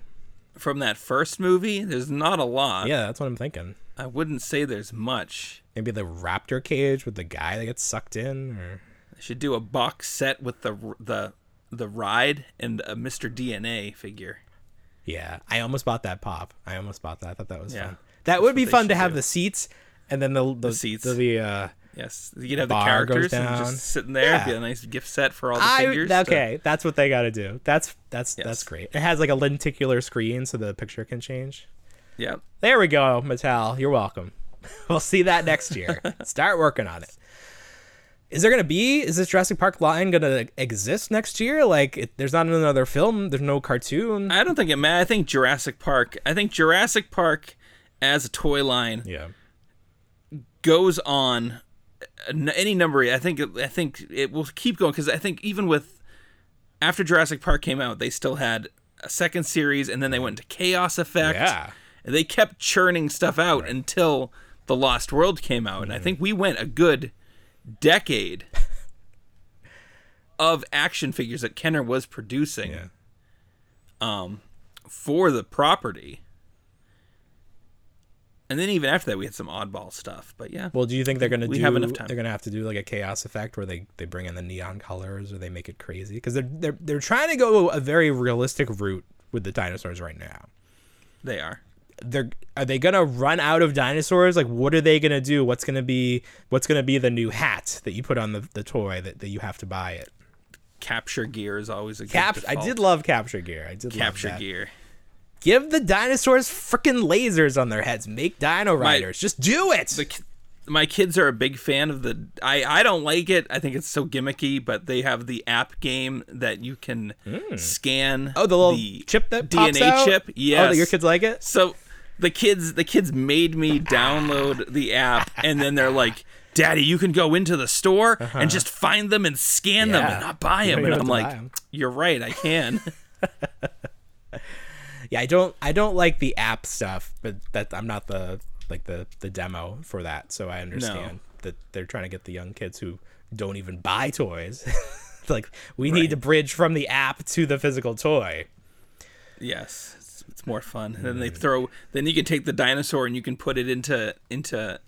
From that first movie, there's not a lot. Yeah, that's what I'm thinking. I wouldn't say there's much. Maybe the raptor cage with the guy that gets sucked in or I should do a box set with the the the ride and a Mr. DNA figure. Yeah, I almost bought that pop. I almost bought that. I thought that was Yeah. fun. That would be fun to have do. the seats and then the the, seats. The, the uh Yes, you could have the characters and just sitting there. It'd be Yeah. a nice gift set for all the I figures. to- okay, that's what they got to do. That's that's Yes. that's great. It has like a lenticular screen so the picture can change. yeah. There we go, Mattel. You're welcome. we'll see that next year. Start working on it. Is there gonna be? Is this Jurassic Park line gonna exist next year? Like, it, there's not another film. There's no cartoon. I don't think it matters. I think Jurassic Park. I think Jurassic Park as a toy line yeah. goes on any number. I think I think it will keep going because I think even with after Jurassic Park came out, they still had a second series, and then they went to Chaos Effect. Yeah. and they kept churning stuff out until the Lost World came out, and Mm-hmm. I think we went a good decade of action figures that Kenner was producing Yeah. um, for the property. And then even after that, we had some oddball stuff. But yeah, Well, do you think they're gonna We do? have enough time. They're gonna have to do like a chaos effect where they they bring in the neon colors or they make it crazy because they're they're they're trying to go a very realistic route with the dinosaurs right now. they are. They're are they gonna run out of dinosaurs? Like, what are they gonna do? What's gonna be what's gonna be the new hat that you put on the, the toy that, that you have to buy it? Capture gear is always a good Cap. I did love capture gear. I did capture gear. Give the dinosaurs freaking lasers on their heads. Make Dino Riders. Just do it. The, my kids are a big fan of the. I I don't like it. I think it's so gimmicky. But they have the app game that you can hmm. scan. oh, the little chip that DNA chip. Oh, yes. Oh, your kids like it. So the kids the kids made me download the app and then they're like daddy you can go into the store and just find them and scan them Uh-huh. And not buy them and i'm have to buy like 'em. you're right i can Yeah, I don't I don't like the app stuff, but that I'm not the like the the demo for that, so I understand that they're trying to get the young kids who don't even buy toys. like we need to bridge from the app to the physical toy. yes it's, more fun and then they throw then you can take the dinosaur and you can put it into into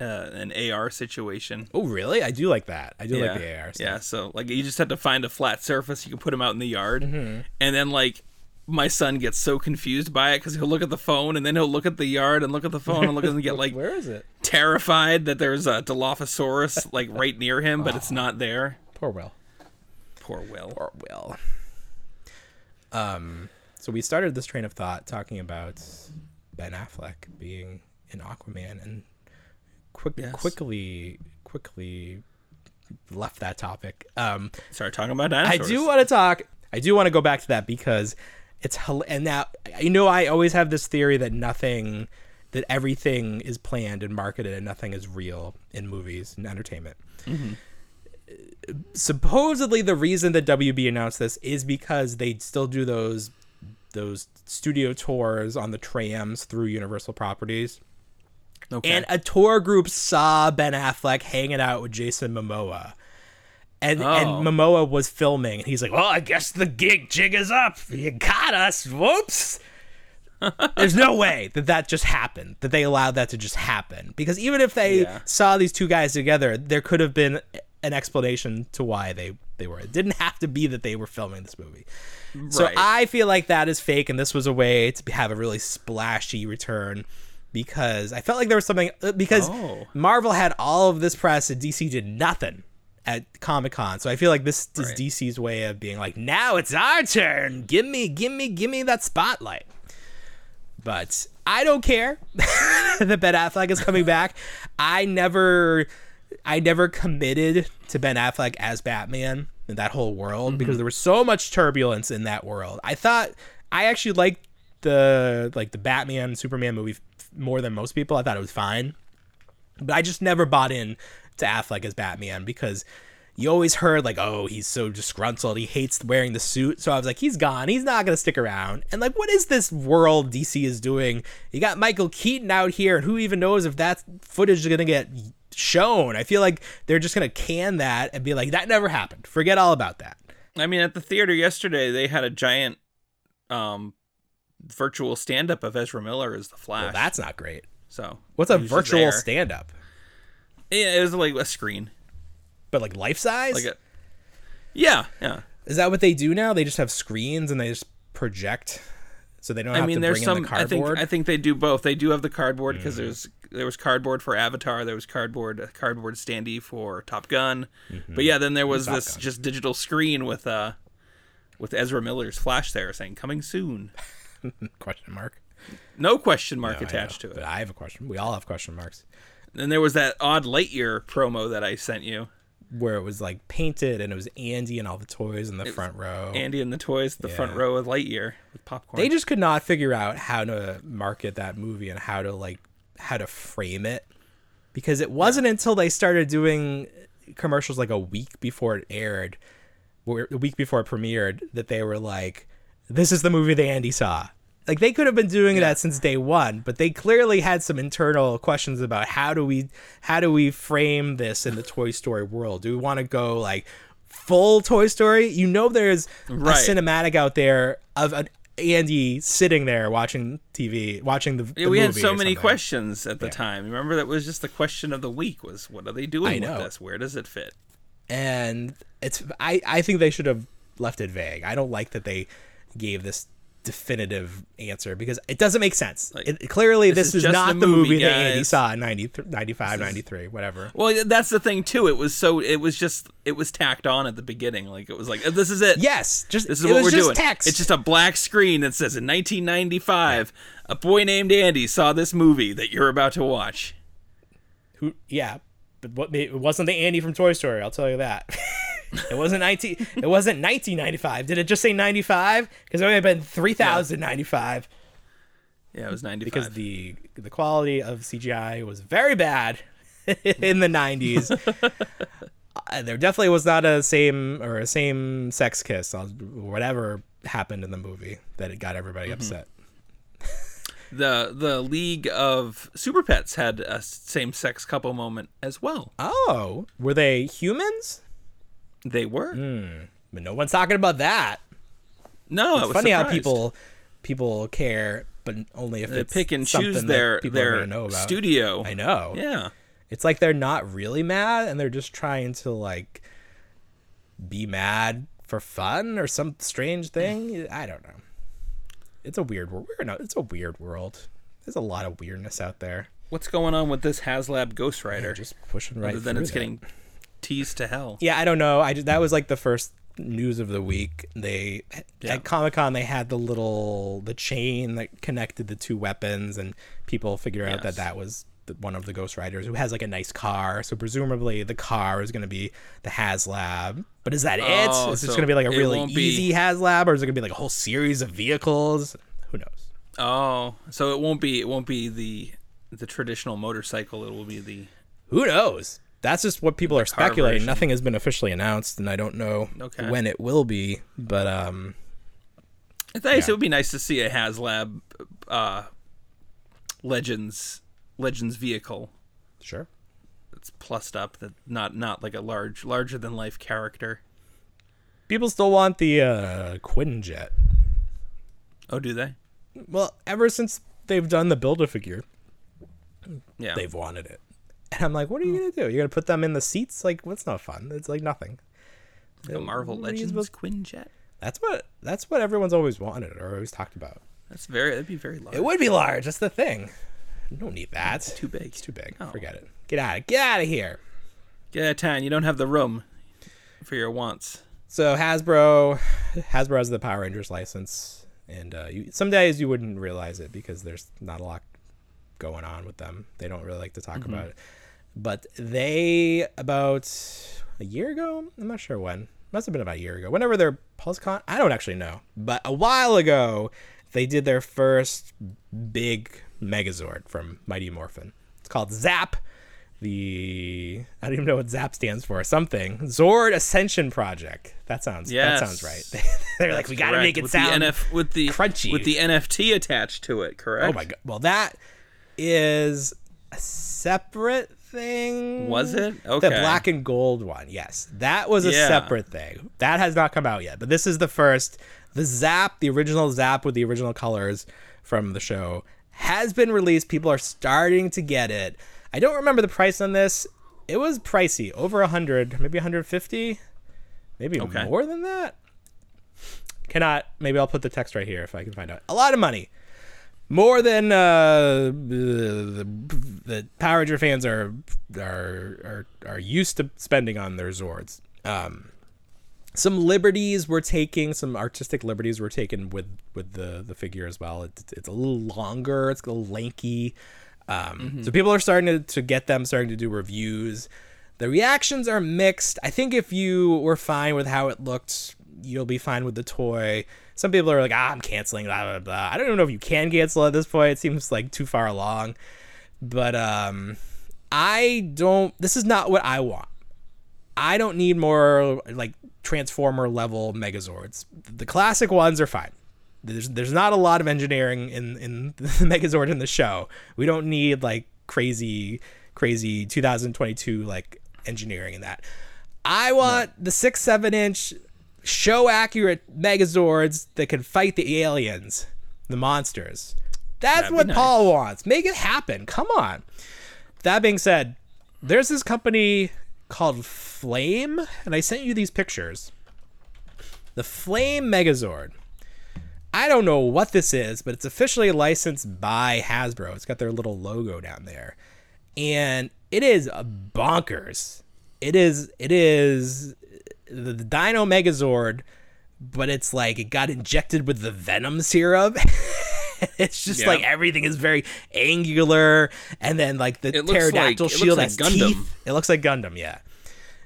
uh, an ar situation Oh, really? I do like that. I do yeah. like the AR stuff. Yeah, so like you just have to find a flat surface. You can put him out in the yard, Mm-hmm. and then like my son gets so confused by it because he'll look at the phone and then he'll look at the yard and look at the phone and look at and get like Where is it? terrified that there's a Dilophosaurus like right near him, but it's not there. Poor Will. Poor Will. Poor Will. Um, so we started this train of thought talking about Ben Affleck being in Aquaman, and quick, Yes. quickly, quickly left that topic. Um, Start talking about dinosaurs. I do want to talk. I do want to go back to that because it's and now you know I always have this theory that nothing, that everything is planned and marketed and nothing is real in movies and entertainment. Supposedly, the reason that WB announced this is because they still do those those studio tours on the trams through Universal properties. Okay. And a tour group saw Ben Affleck hanging out with Jason Momoa. And, Oh. and Momoa was filming, and he's like, "Well, I guess the gig jig is up. You got us. Whoops." There's no way that that just happened. That they allowed that to just happen. Because even if they Yeah. saw these two guys together, there could have been an explanation to why they they were. It didn't have to be that they were filming this movie. So I feel like that is fake, and this was a way to have a really splashy return because I felt like there was something uh, because Oh. Marvel had all of this press and DC did nothing at Comic Con. So I feel like this is Right. DC's way of being like, now it's our turn. Give me, give me, give me that spotlight. But I don't care that Ben Affleck is coming back. I never, I never committed to Ben Affleck as Batman in that whole world because mm-hmm. there was so much turbulence in that world. I thought I actually liked the like the Batman Superman movie f- more than most people. I thought it was fine, but I just never bought in to Affleck as Batman because you always heard like, oh, he's so disgruntled. He hates wearing the suit. So I was like, he's gone. He's not gonna stick around. And like, what is this world DC is doing? You got Michael Keaton out here, and who even knows if that footage is gonna get shown? I feel like they're just gonna can that and be like, that never happened. Forget all about that. I mean, at the theater yesterday, they had a giant um, virtual stand up of Ezra Miller as the Flash. Well, that's not great. so. What's a he was just virtual stand up? Yeah, it was like a screen, But like life size? like a. Yeah, yeah. Is that what they do now? They just have screens and they just project, so they don't I have mean, to there's some. the I think. I think they do both. They do have the cardboard because Mm-hmm. there's there was cardboard for Avatar. There was cardboard cardboard standee for Top Gun. Mm-hmm. But yeah, then there was Top this Gun. just digital screen with uh with Ezra Miller's flash there saying coming soon. question mark No question mark No, attached know, to But it. I have a question. We all have question marks. Then there was that odd Lightyear promo that I sent you. Where it was like painted and it was Andy and all the toys in the front row. Andy and the toys, the front row with Lightyear with popcorn. they just could not figure out how to market that movie and how to like how to frame it because it wasn't until they started doing commercials like a week before it aired, a week before it premiered, that they were like, "This is the movie that Andy saw." Like they could have been doing that since day one, but they clearly had some internal questions about how do we how do we frame this in the Toy Story world? Do we want to go like full Toy Story? You know, there's Right. a cinematic out there of an Andy sitting there watching TV, watching the. Yeah, the we had so many something. questions at the time. Remember that was just the question of the week was what are they doing with this? Where does it fit? and it's I I think they should have left it vague. I don't like that they gave this definitive answer because it doesn't make sense. Like, it, clearly, this this, is is, not the movie that Andy saw in 90, 95, 93, whatever. Well, that's the thing too. It was so it was just it was tacked on at the beginning. Like it was like this is it. Yes, just This is what we're doing. Text. It's just a black screen that says in 1995, a boy named Andy saw this movie that you're about to watch. Who, yeah, what it wasn't the Andy from Toy Story. I'll tell you that. it wasn't 19. It wasn't 1995. Did it just say 95? Because it would have been 3095 Yeah, it was 95. because the the quality of CGI was very bad in the 90s. Uh, there definitely was not a same or a same sex kiss or whatever happened in the movie that it got everybody Mm-hmm. upset. The the League of Super Pets had a same sex couple moment as well. Oh, were they humans? They were. Hmm, but no one's talking about that. No, It's funny how people people care, but only if they it's pick and something choose their their know about. studio. I know. Yeah. It's like they're not really mad and they're just trying to like be mad for fun or some strange thing. I don't know. It's a weird world. We're not, it's a weird world. There's a lot of weirdness out there. What's going on with this HasLab Ghost Rider? They're just pushing right Other than it's that. getting teased to hell. Yeah, I don't know. I just, that was like the first news of the week. They Yeah. at Comic Con they had the little the chain that connected the two weapons, and people figured out Yes. that that was the, one of the Ghost Riders who has like a nice car. So presumably the car is going to be the HasLab. But is that Oh, it? Is it so going to be like a really won't be- easy HasLab, or is it going to be like a whole series of vehicles? Who knows? Oh, so it won't be it won't be the the traditional motorcycle. It will be the Who knows? That's just what people are speculating. version. Nothing has been officially announced, and I don't know Okay. when it will be. But um, It's nice. Yeah. It would be nice to see a HasLab uh, Legends Legends vehicle sure. That's plussed up. That not not like a large larger than life character. People still want the uh, Quinjet. Oh, do they? Well, ever since they've done the Build a Figure, Yeah. they've wanted it. And I'm like, what are you gonna do? You're gonna put them in the seats? Like, what's not fun? It's like nothing. the Marvel what Legends supposed- Quinjet. That's what that's what everyone's always wanted or always talked about. That's very. That'd be very large. It would be large. That's the thing. Don't need that. too big. It's too big. Oh. Forget it. Get out of get out of here. Get out of town. You don't have the room for your wants. So Hasbro, Hasbro has the Power Rangers license, and uh, you, some days you wouldn't realize it because there's not a lot going on with them. They don't really like to talk about it. But they about a year ago, I'm not sure when. Must have been about a year ago. Whenever their PulseCon, I don't actually know, but a while ago, they did their first big Megazord from Mighty Morphin. It's called Zap. The I don't even know what Zap stands for. Something Zord Ascension Project. That sounds Yes. that sounds right. They're like we got to make it with sound the NF with the crunchy. with the NFT attached to it. Correct. Oh my god. Well, that is a separate thing. Was it? The black and gold one. Yes. That was a Yeah. separate thing. That has not come out yet. But this is the first. The Zap, the original Zap with the original colors from the show, has been released. People are starting to get it. I don't remember the price on this. It was pricey, over a hundred, maybe 150, maybe Okay. more than that. Cannot. Maybe I'll put the text right here if I can find out. A lot of money more than uh, the, the Power Ranger fans are are are, are used to spending on their Zords. Um, some liberties were taking, some artistic liberties were taken with with the the figure as well. It's, it's a little longer, it's a little lanky. Um, So people are starting to, to get them, starting to do reviews. The reactions are mixed. I think if you were fine with how it looked, you'll be fine with the toy. Some people are like, ah, I'm canceling, blah, blah, blah. I don't even know if you can cancel at this point. It seems like too far along. But um, I don't. This is not what I want. I don't need more like Transformer level Megazords. The classic ones are fine. There's there's not a lot of engineering in in the Megazord in the show. We don't need like crazy crazy 2022 like engineering in that. I want the six seven inch show accurate Megazords that can fight the aliens, the monsters. That's That'd what nice. Paul wants. Make it happen. Come on. That being said, there's this company called Flame, and I sent you these pictures. The Flame Megazord. I don't know what this is, but it's officially licensed by Hasbro. It's got their little logo down there. And it is bonkers. It is it is the, Dino Megazord, but it's like it got injected with the venom syrup. it's just Yeah. like everything is very angular and then like the It pterodactyl like- it shield looks has Gundam. teeth. It looks like Gundam, yeah.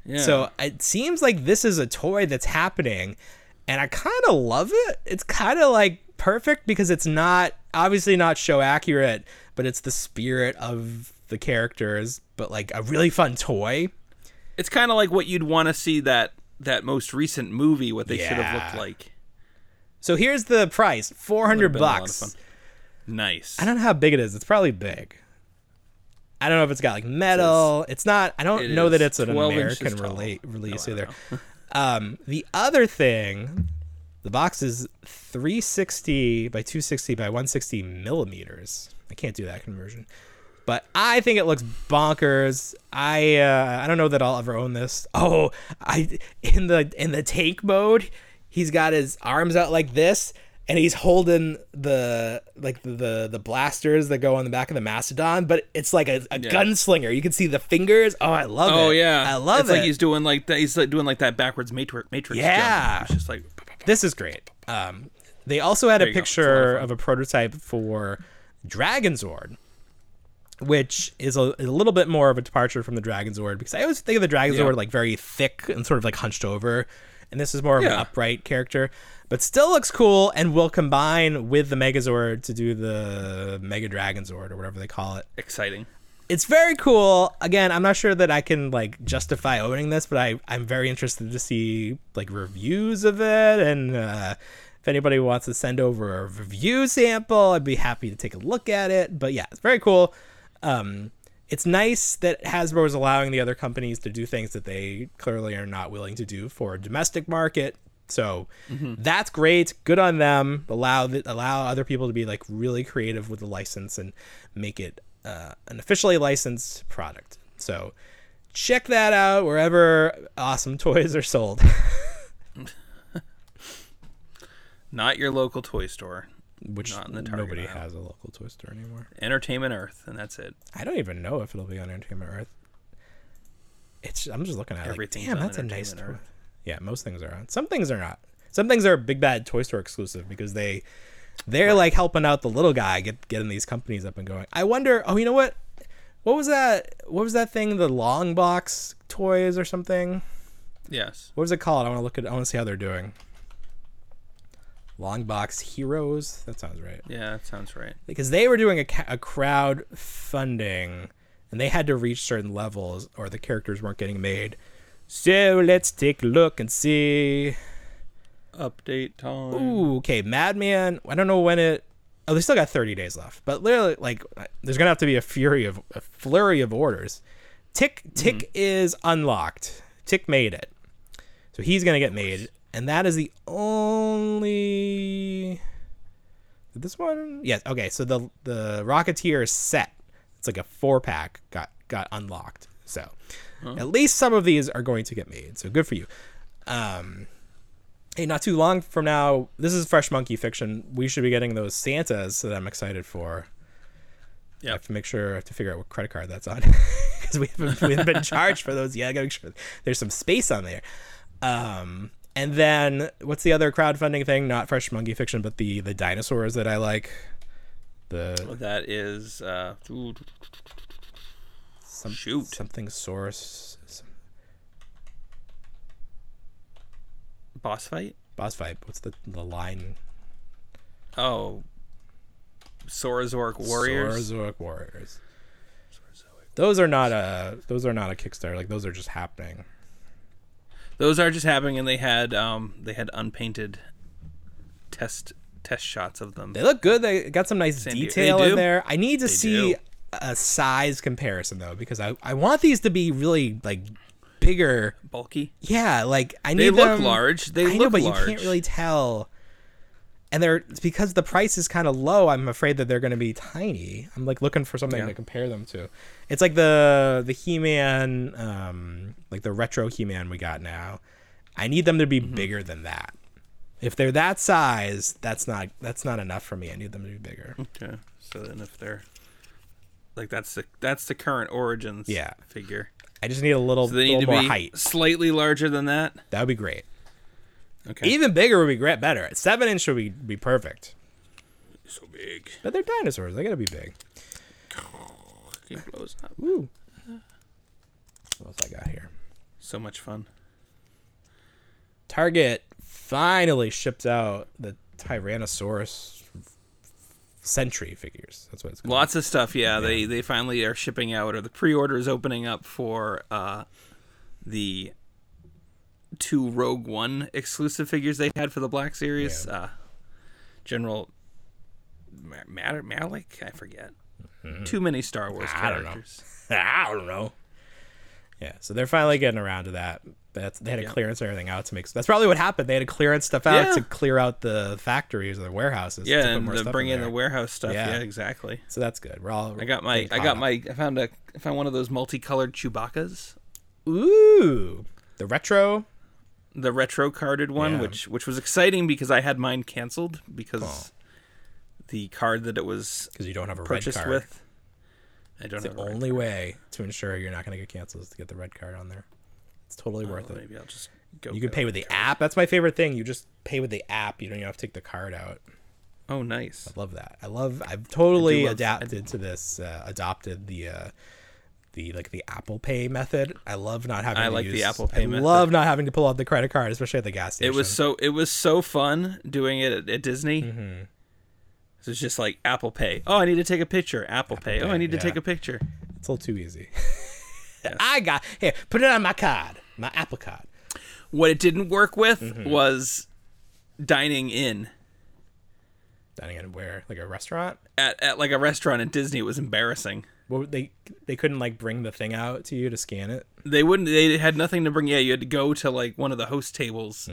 Yeah. So it seems like this is a toy that's happening, and I kind of love it. It's kind of like perfect because it's not obviously not show accurate, but it's the spirit of the characters, but like a really fun toy. it's kind of like what you'd want to see that that most recent movie what they should have looked like. So here's the price: four hundred Would've been a lot of bucks. Nice. I don't know how big it is. It's probably big. I don't know if it's got like metal. It's not. I don't know that it's an American relate, release oh, No, either. Um, the other thing, the box is 360 by 260 by 160 millimeters. I can't do that conversion, but I think it looks bonkers. I uh, I don't know that I'll ever own this. Oh, I in the in the tank mode, he's got his arms out like this. And he's holding the like the, the the blasters that go on the back of the mastodon, but it's like a, a Yeah. gunslinger. You can see the fingers. Oh, I love it. Oh yeah, I love it. it's it. like he's doing like that. He's like doing like that backwards matrix. Matrix. jump. Yeah. It's just like This is great. Um, they also had a There. A picture of of a prototype for Dragonzord, which is a, a little bit more of a departure from the Dragonzord because I always think of the Dragonzord Yeah. like very thick and sort of like hunched over, and this is more of an upright character, but still looks cool and will combine with the Megazord to do the Mega Dragonzord or whatever they call it exciting. it's very cool. Again, I'm not sure that I can like justify owning this, but I I'm very interested to see like reviews of it, and uh, if anybody wants to send over a review sample, I'd be happy to take a look at it. But yeah, it's very cool. Um, it's nice that Hasbro is allowing the other companies to do things that they clearly are not willing to do for a domestic market. So that's great. Good on them. Allow the, allow other people to be like really creative with the license and make it uh, an officially licensed product. So check that out wherever awesome toys are sold. Not your local toy store. Which Not in the Target nobody aisle. has a local toy store anymore. Entertainment Earth, and that's it. I don't even know if it'll be on Entertainment Earth. It's I'm just looking at it like, damn, that's a nice toy. Earth. Yeah, most things are on. Some things are not. Some things are big bad toy store exclusive because they they're like helping out the little guy get getting these companies up and going. I wonder. Oh, you know what? What was that? What was that thing? The long box toys or something? Yes. What was it called? I want to look at. I want to see how they're doing. Long box heroes. That sounds right Yeah, that sounds right. because they were doing a, ca- a crowd funding and they had to reach certain levels or the characters weren't getting made. So let's take a look and see. Update time. Ooh, okay, Madman. I don't know when it. Oh, they still got 30 days left, but literally, like, there's gonna have to be a fury of a flurry of orders. Tick Tick mm-hmm. is unlocked. Tick made it, so he's gonna get made, and that is the only. Did this one? Yes. Okay, so the the Rocketeer is set. It's like a four pack got got unlocked. So at least some of these are going to get made. So good for you. Um, hey, not too long from now, this is Fresh Monkey Fiction. We should be getting those Santas that I'm excited for. Yeah, I have to make sure I have to figure out what credit card that's on because we haven't, we haven't been charged for those yet. I gotta make sure there's some space on there. Um, and then what's the other crowdfunding thing? Not Fresh Monkey Fiction, but the the dinosaurs that I like. The That is uh, some, Shoot. something source some boss fight. boss fight. What's the the line? Oh, Saurozoic Warriors. Saurozoic Warriors. those are not a those are not a Kickstarter. Like those are just happening. Those are just happening, and they had um they had unpainted test test shots of them. They look good. They got some nice San detail in there. I need to They see do. A size comparison though, because I I want these to be really like bigger. Bulky. Yeah, like I They need look them- large. They I know, look but you can't really tell. And they're because the price is kind of low. I'm afraid that they're going to be tiny. I'm like looking for something Yeah. to compare them to. It's like the the He-Man, um, like the retro He-Man we got now. I need them to Mm-hmm. be bigger than that. If they're that size, that's not that's not enough for me. I need them to be bigger. Okay. So then if they're like that's the that's the current origins Yeah. figure. I just need a little, So they little to more be height. slightly larger than that. That would be great. Okay. Even bigger would be great. Better. Seven inch would be be perfect. so big. But they're dinosaurs. They gotta be big. It blows up. Woo. What else I got here? So much fun. Target finally shipped out the Tyrannosaurus Sentry figures. That's what it's called. Lots of stuff. Yeah, they they finally are shipping out, or the pre-order is opening up for uh, the two Rogue One exclusive figures they had for the Black Series. Uh, General Ma- Matter Malik, I forget. Too many Star Wars Mm-hmm. I don't know. characters. I don't know. Yeah, so they're finally getting around to that. That's they had to Yeah. clearance everything out to make. That's probably what happened. They had to clearance stuff out Yeah. to clear out the factories or the warehouses. Yeah, and more the stuff bring in the warehouse stuff. Yeah. Yeah, exactly. So that's good. We're all. I got my I got my I found a I found one of those multicolored Chewbacca's. Ooh, the retro. the retro carded one, which which was exciting because I had mine canceled because Oh. the card that it was because you don't have a red purchased card. with. I don't It's the red only way to ensure you're not going to get canceled is to get the red card on there. It's totally card. worth it. Maybe I'll just go. You can pay with the app. That's my favorite thing. You just pay with the app. You don't even have to take the card out. Oh, nice. I love that. I love. I've totally love- adapted to this. Uh, adopted the. Uh, the like the Apple Pay method. I love not having. I to like the Apple Pay I method. love not having to pull out the credit card, especially at the gas station. It was so it was so fun doing it at, at Disney. Mm-hmm. So it's just like Apple Pay. Oh, I need to take a picture. Apple, Pay. Oh, I need to take a picture. It's a little too easy. I got here. Put it on my card, my Apple card. What it didn't work with Mm-hmm. was dining in Dining in where like a restaurant. at, at like a restaurant at Disney. It was embarrassing. Would they they couldn't like bring the thing out to you to scan it. They wouldn't. They had nothing to bring. Yeah, you had to go to like one of the host tables.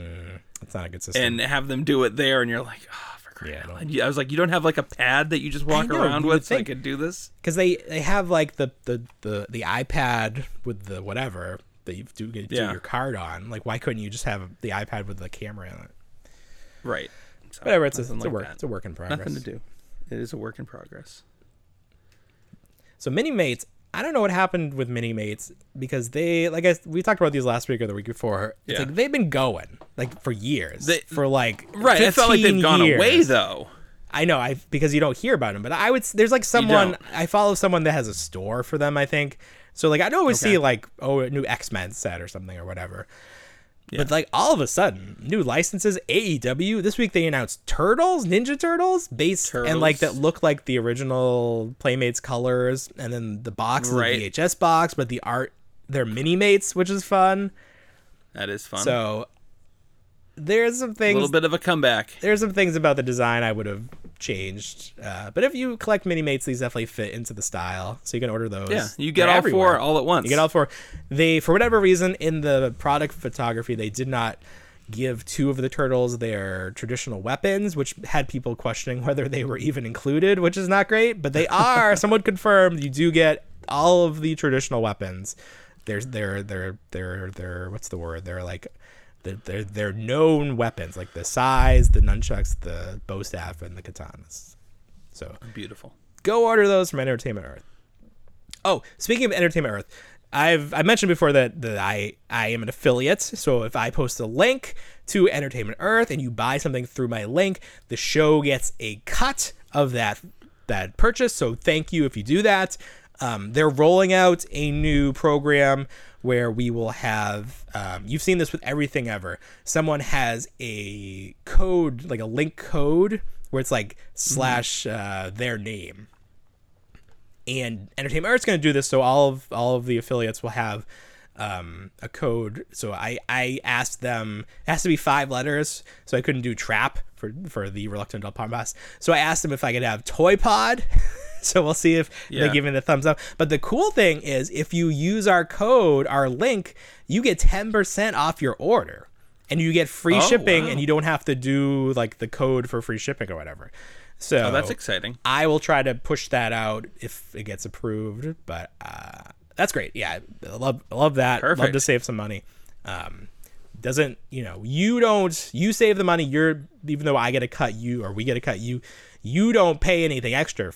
That's not a good system. and have them do it there, and you're like, oh, Yeah, I I was like, you don't have like a pad that you just walk know, around with so I could do this. because they they have like the the the the iPad with the whatever that you do, do Yeah. your card on. Like, why couldn't you just have the iPad with the camera in it? Right. So, Whatever. It's a, it's a like work. that. It's a work in progress. Nothing to do. It is a work in progress. So mini mates. I don't know what happened with mini mates because they like I we talked about these last week or the week before. It's Yeah. like they've been going like for years. They- for like Right. I felt like they've 15 gone away though. I know, I because you don't hear about them, but I would. There's like someone. I follow someone that has a store for them. I think so. Like I'd always Okay. see like oh a new X Men set or something or whatever. Yeah. But like all of a sudden, new licenses. AEW this week they announced Turtles, Ninja Turtles, based and like that look like the original Playmates colors, and then the box is Right. a VHS box, but the art they're mini mates, which is fun. That is fun. So there's some things. a little bit of a comeback. there's some things about the design I would have changed. Uh, but if you collect mini mates, these definitely fit into the style, so you can order those. Yeah, you get They're all everywhere. four all at once. You get all four. They, for whatever reason, in the product photography, they did not give two of the turtles their traditional weapons, which had people questioning whether they were even included, which is not great. But they are. Someone confirmed you do get all of the traditional weapons. There's they're they're they're they're what's the word? They're like they're, they're, they're known weapons like the sais, the nunchucks, the bow staff, and the katanas. So Beautiful. go order those from Entertainment Earth. Oh, speaking of Entertainment Earth, I've I mentioned before that, that I I am an affiliate. So if I post a link to Entertainment Earth and you buy something through my link, the show gets a cut of that that purchase. So thank you if you do that. Um, they're rolling out a new program where we will have um, you've seen this with everything ever someone has a code like a link code where it's like slash uh, their name and Entertainment Earth's going to do this, so all of all of the affiliates will have um, a code. So I I asked them it has to be five letters, so I couldn't do trap for for the reluctant adult podcast. So I asked them if I could have toy pod. so we'll see if Yeah. they give me the thumbs up. But the cool thing is, if you use our code, our link, you get ten percent off your order, and you get free Oh, shipping, wow. and you don't have to do like the code for free shipping or whatever. So Oh, that's exciting. I will try to push that out if it gets approved. But uh, that's great. Yeah, I love love that. Love to save some money. Um, doesn't you know you don't you save the money. You're even though I get a cut you or we get a cut you, you don't pay anything extra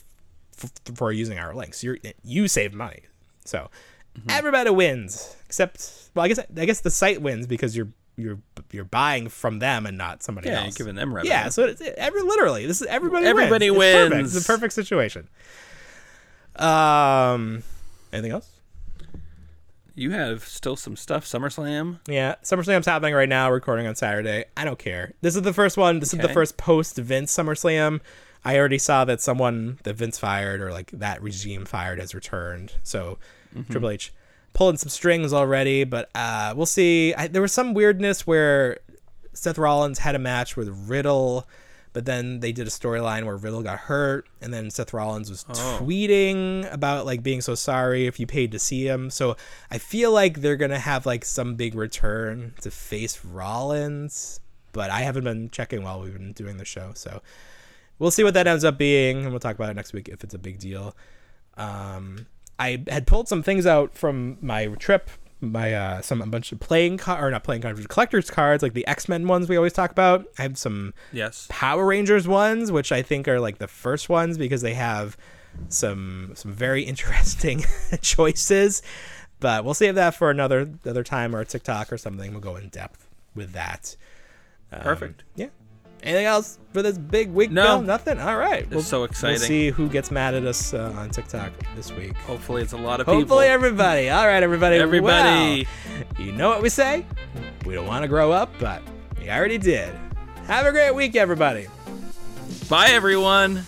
f- for using our links. You're you save money. So Mm-hmm. everybody wins except well I guess I guess the site wins because you're you're you're buying from them and not somebody Yeah, else. giving them revenue. Yeah, so it's every literally this is everybody. Everybody wins. It's perfect. wins. It's a perfect situation. Um, anything else? You have still some stuff. SummerSlam. Yeah, SummerSlam's happening right now. Recording on Saturday. I don't care. This is the first one. This is the first post Vince SummerSlam. I already saw that someone that Vince fired or like that regime fired has returned. So Triple H pulling some strings already, but uh, we'll see. I, there was some weirdness where Seth Rollins had a match with Riddle, but then they did a storyline where Riddle got hurt, and then Seth Rollins was tweeting about like being so sorry if you paid to see him. So I feel like they're gonna have like some big return to face Rollins, but I haven't been checking while we've been doing the show, so we'll see what that ends up being, and we'll talk about it next week if it's a big deal. Um, I had pulled some things out from my trip, my uh, some a bunch of playing card or not playing cards, collector's cards, like the X Men ones we always talk about. I have some Yes. Power Rangers ones, which I think are like the first ones because they have some some very interesting choices. But we'll save that for another another time or a TikTok or something. We'll go in depth with that. Um, Perfect. Yeah. Anything else for this big week? No. Bill? nothing. All right. We'll, so exciting. We'll see who gets mad at us uh, on TikTok this week. Hopefully, it's a lot of people. Hopefully, everybody. All right, everybody. Everybody. Well, you know what we say? We don't want to grow up, but we already did. Have a great week, everybody. Bye, everyone.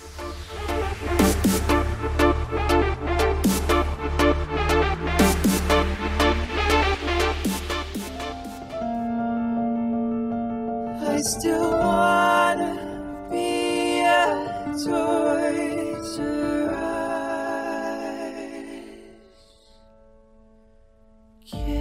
Still wanna be a Toys R Us kid.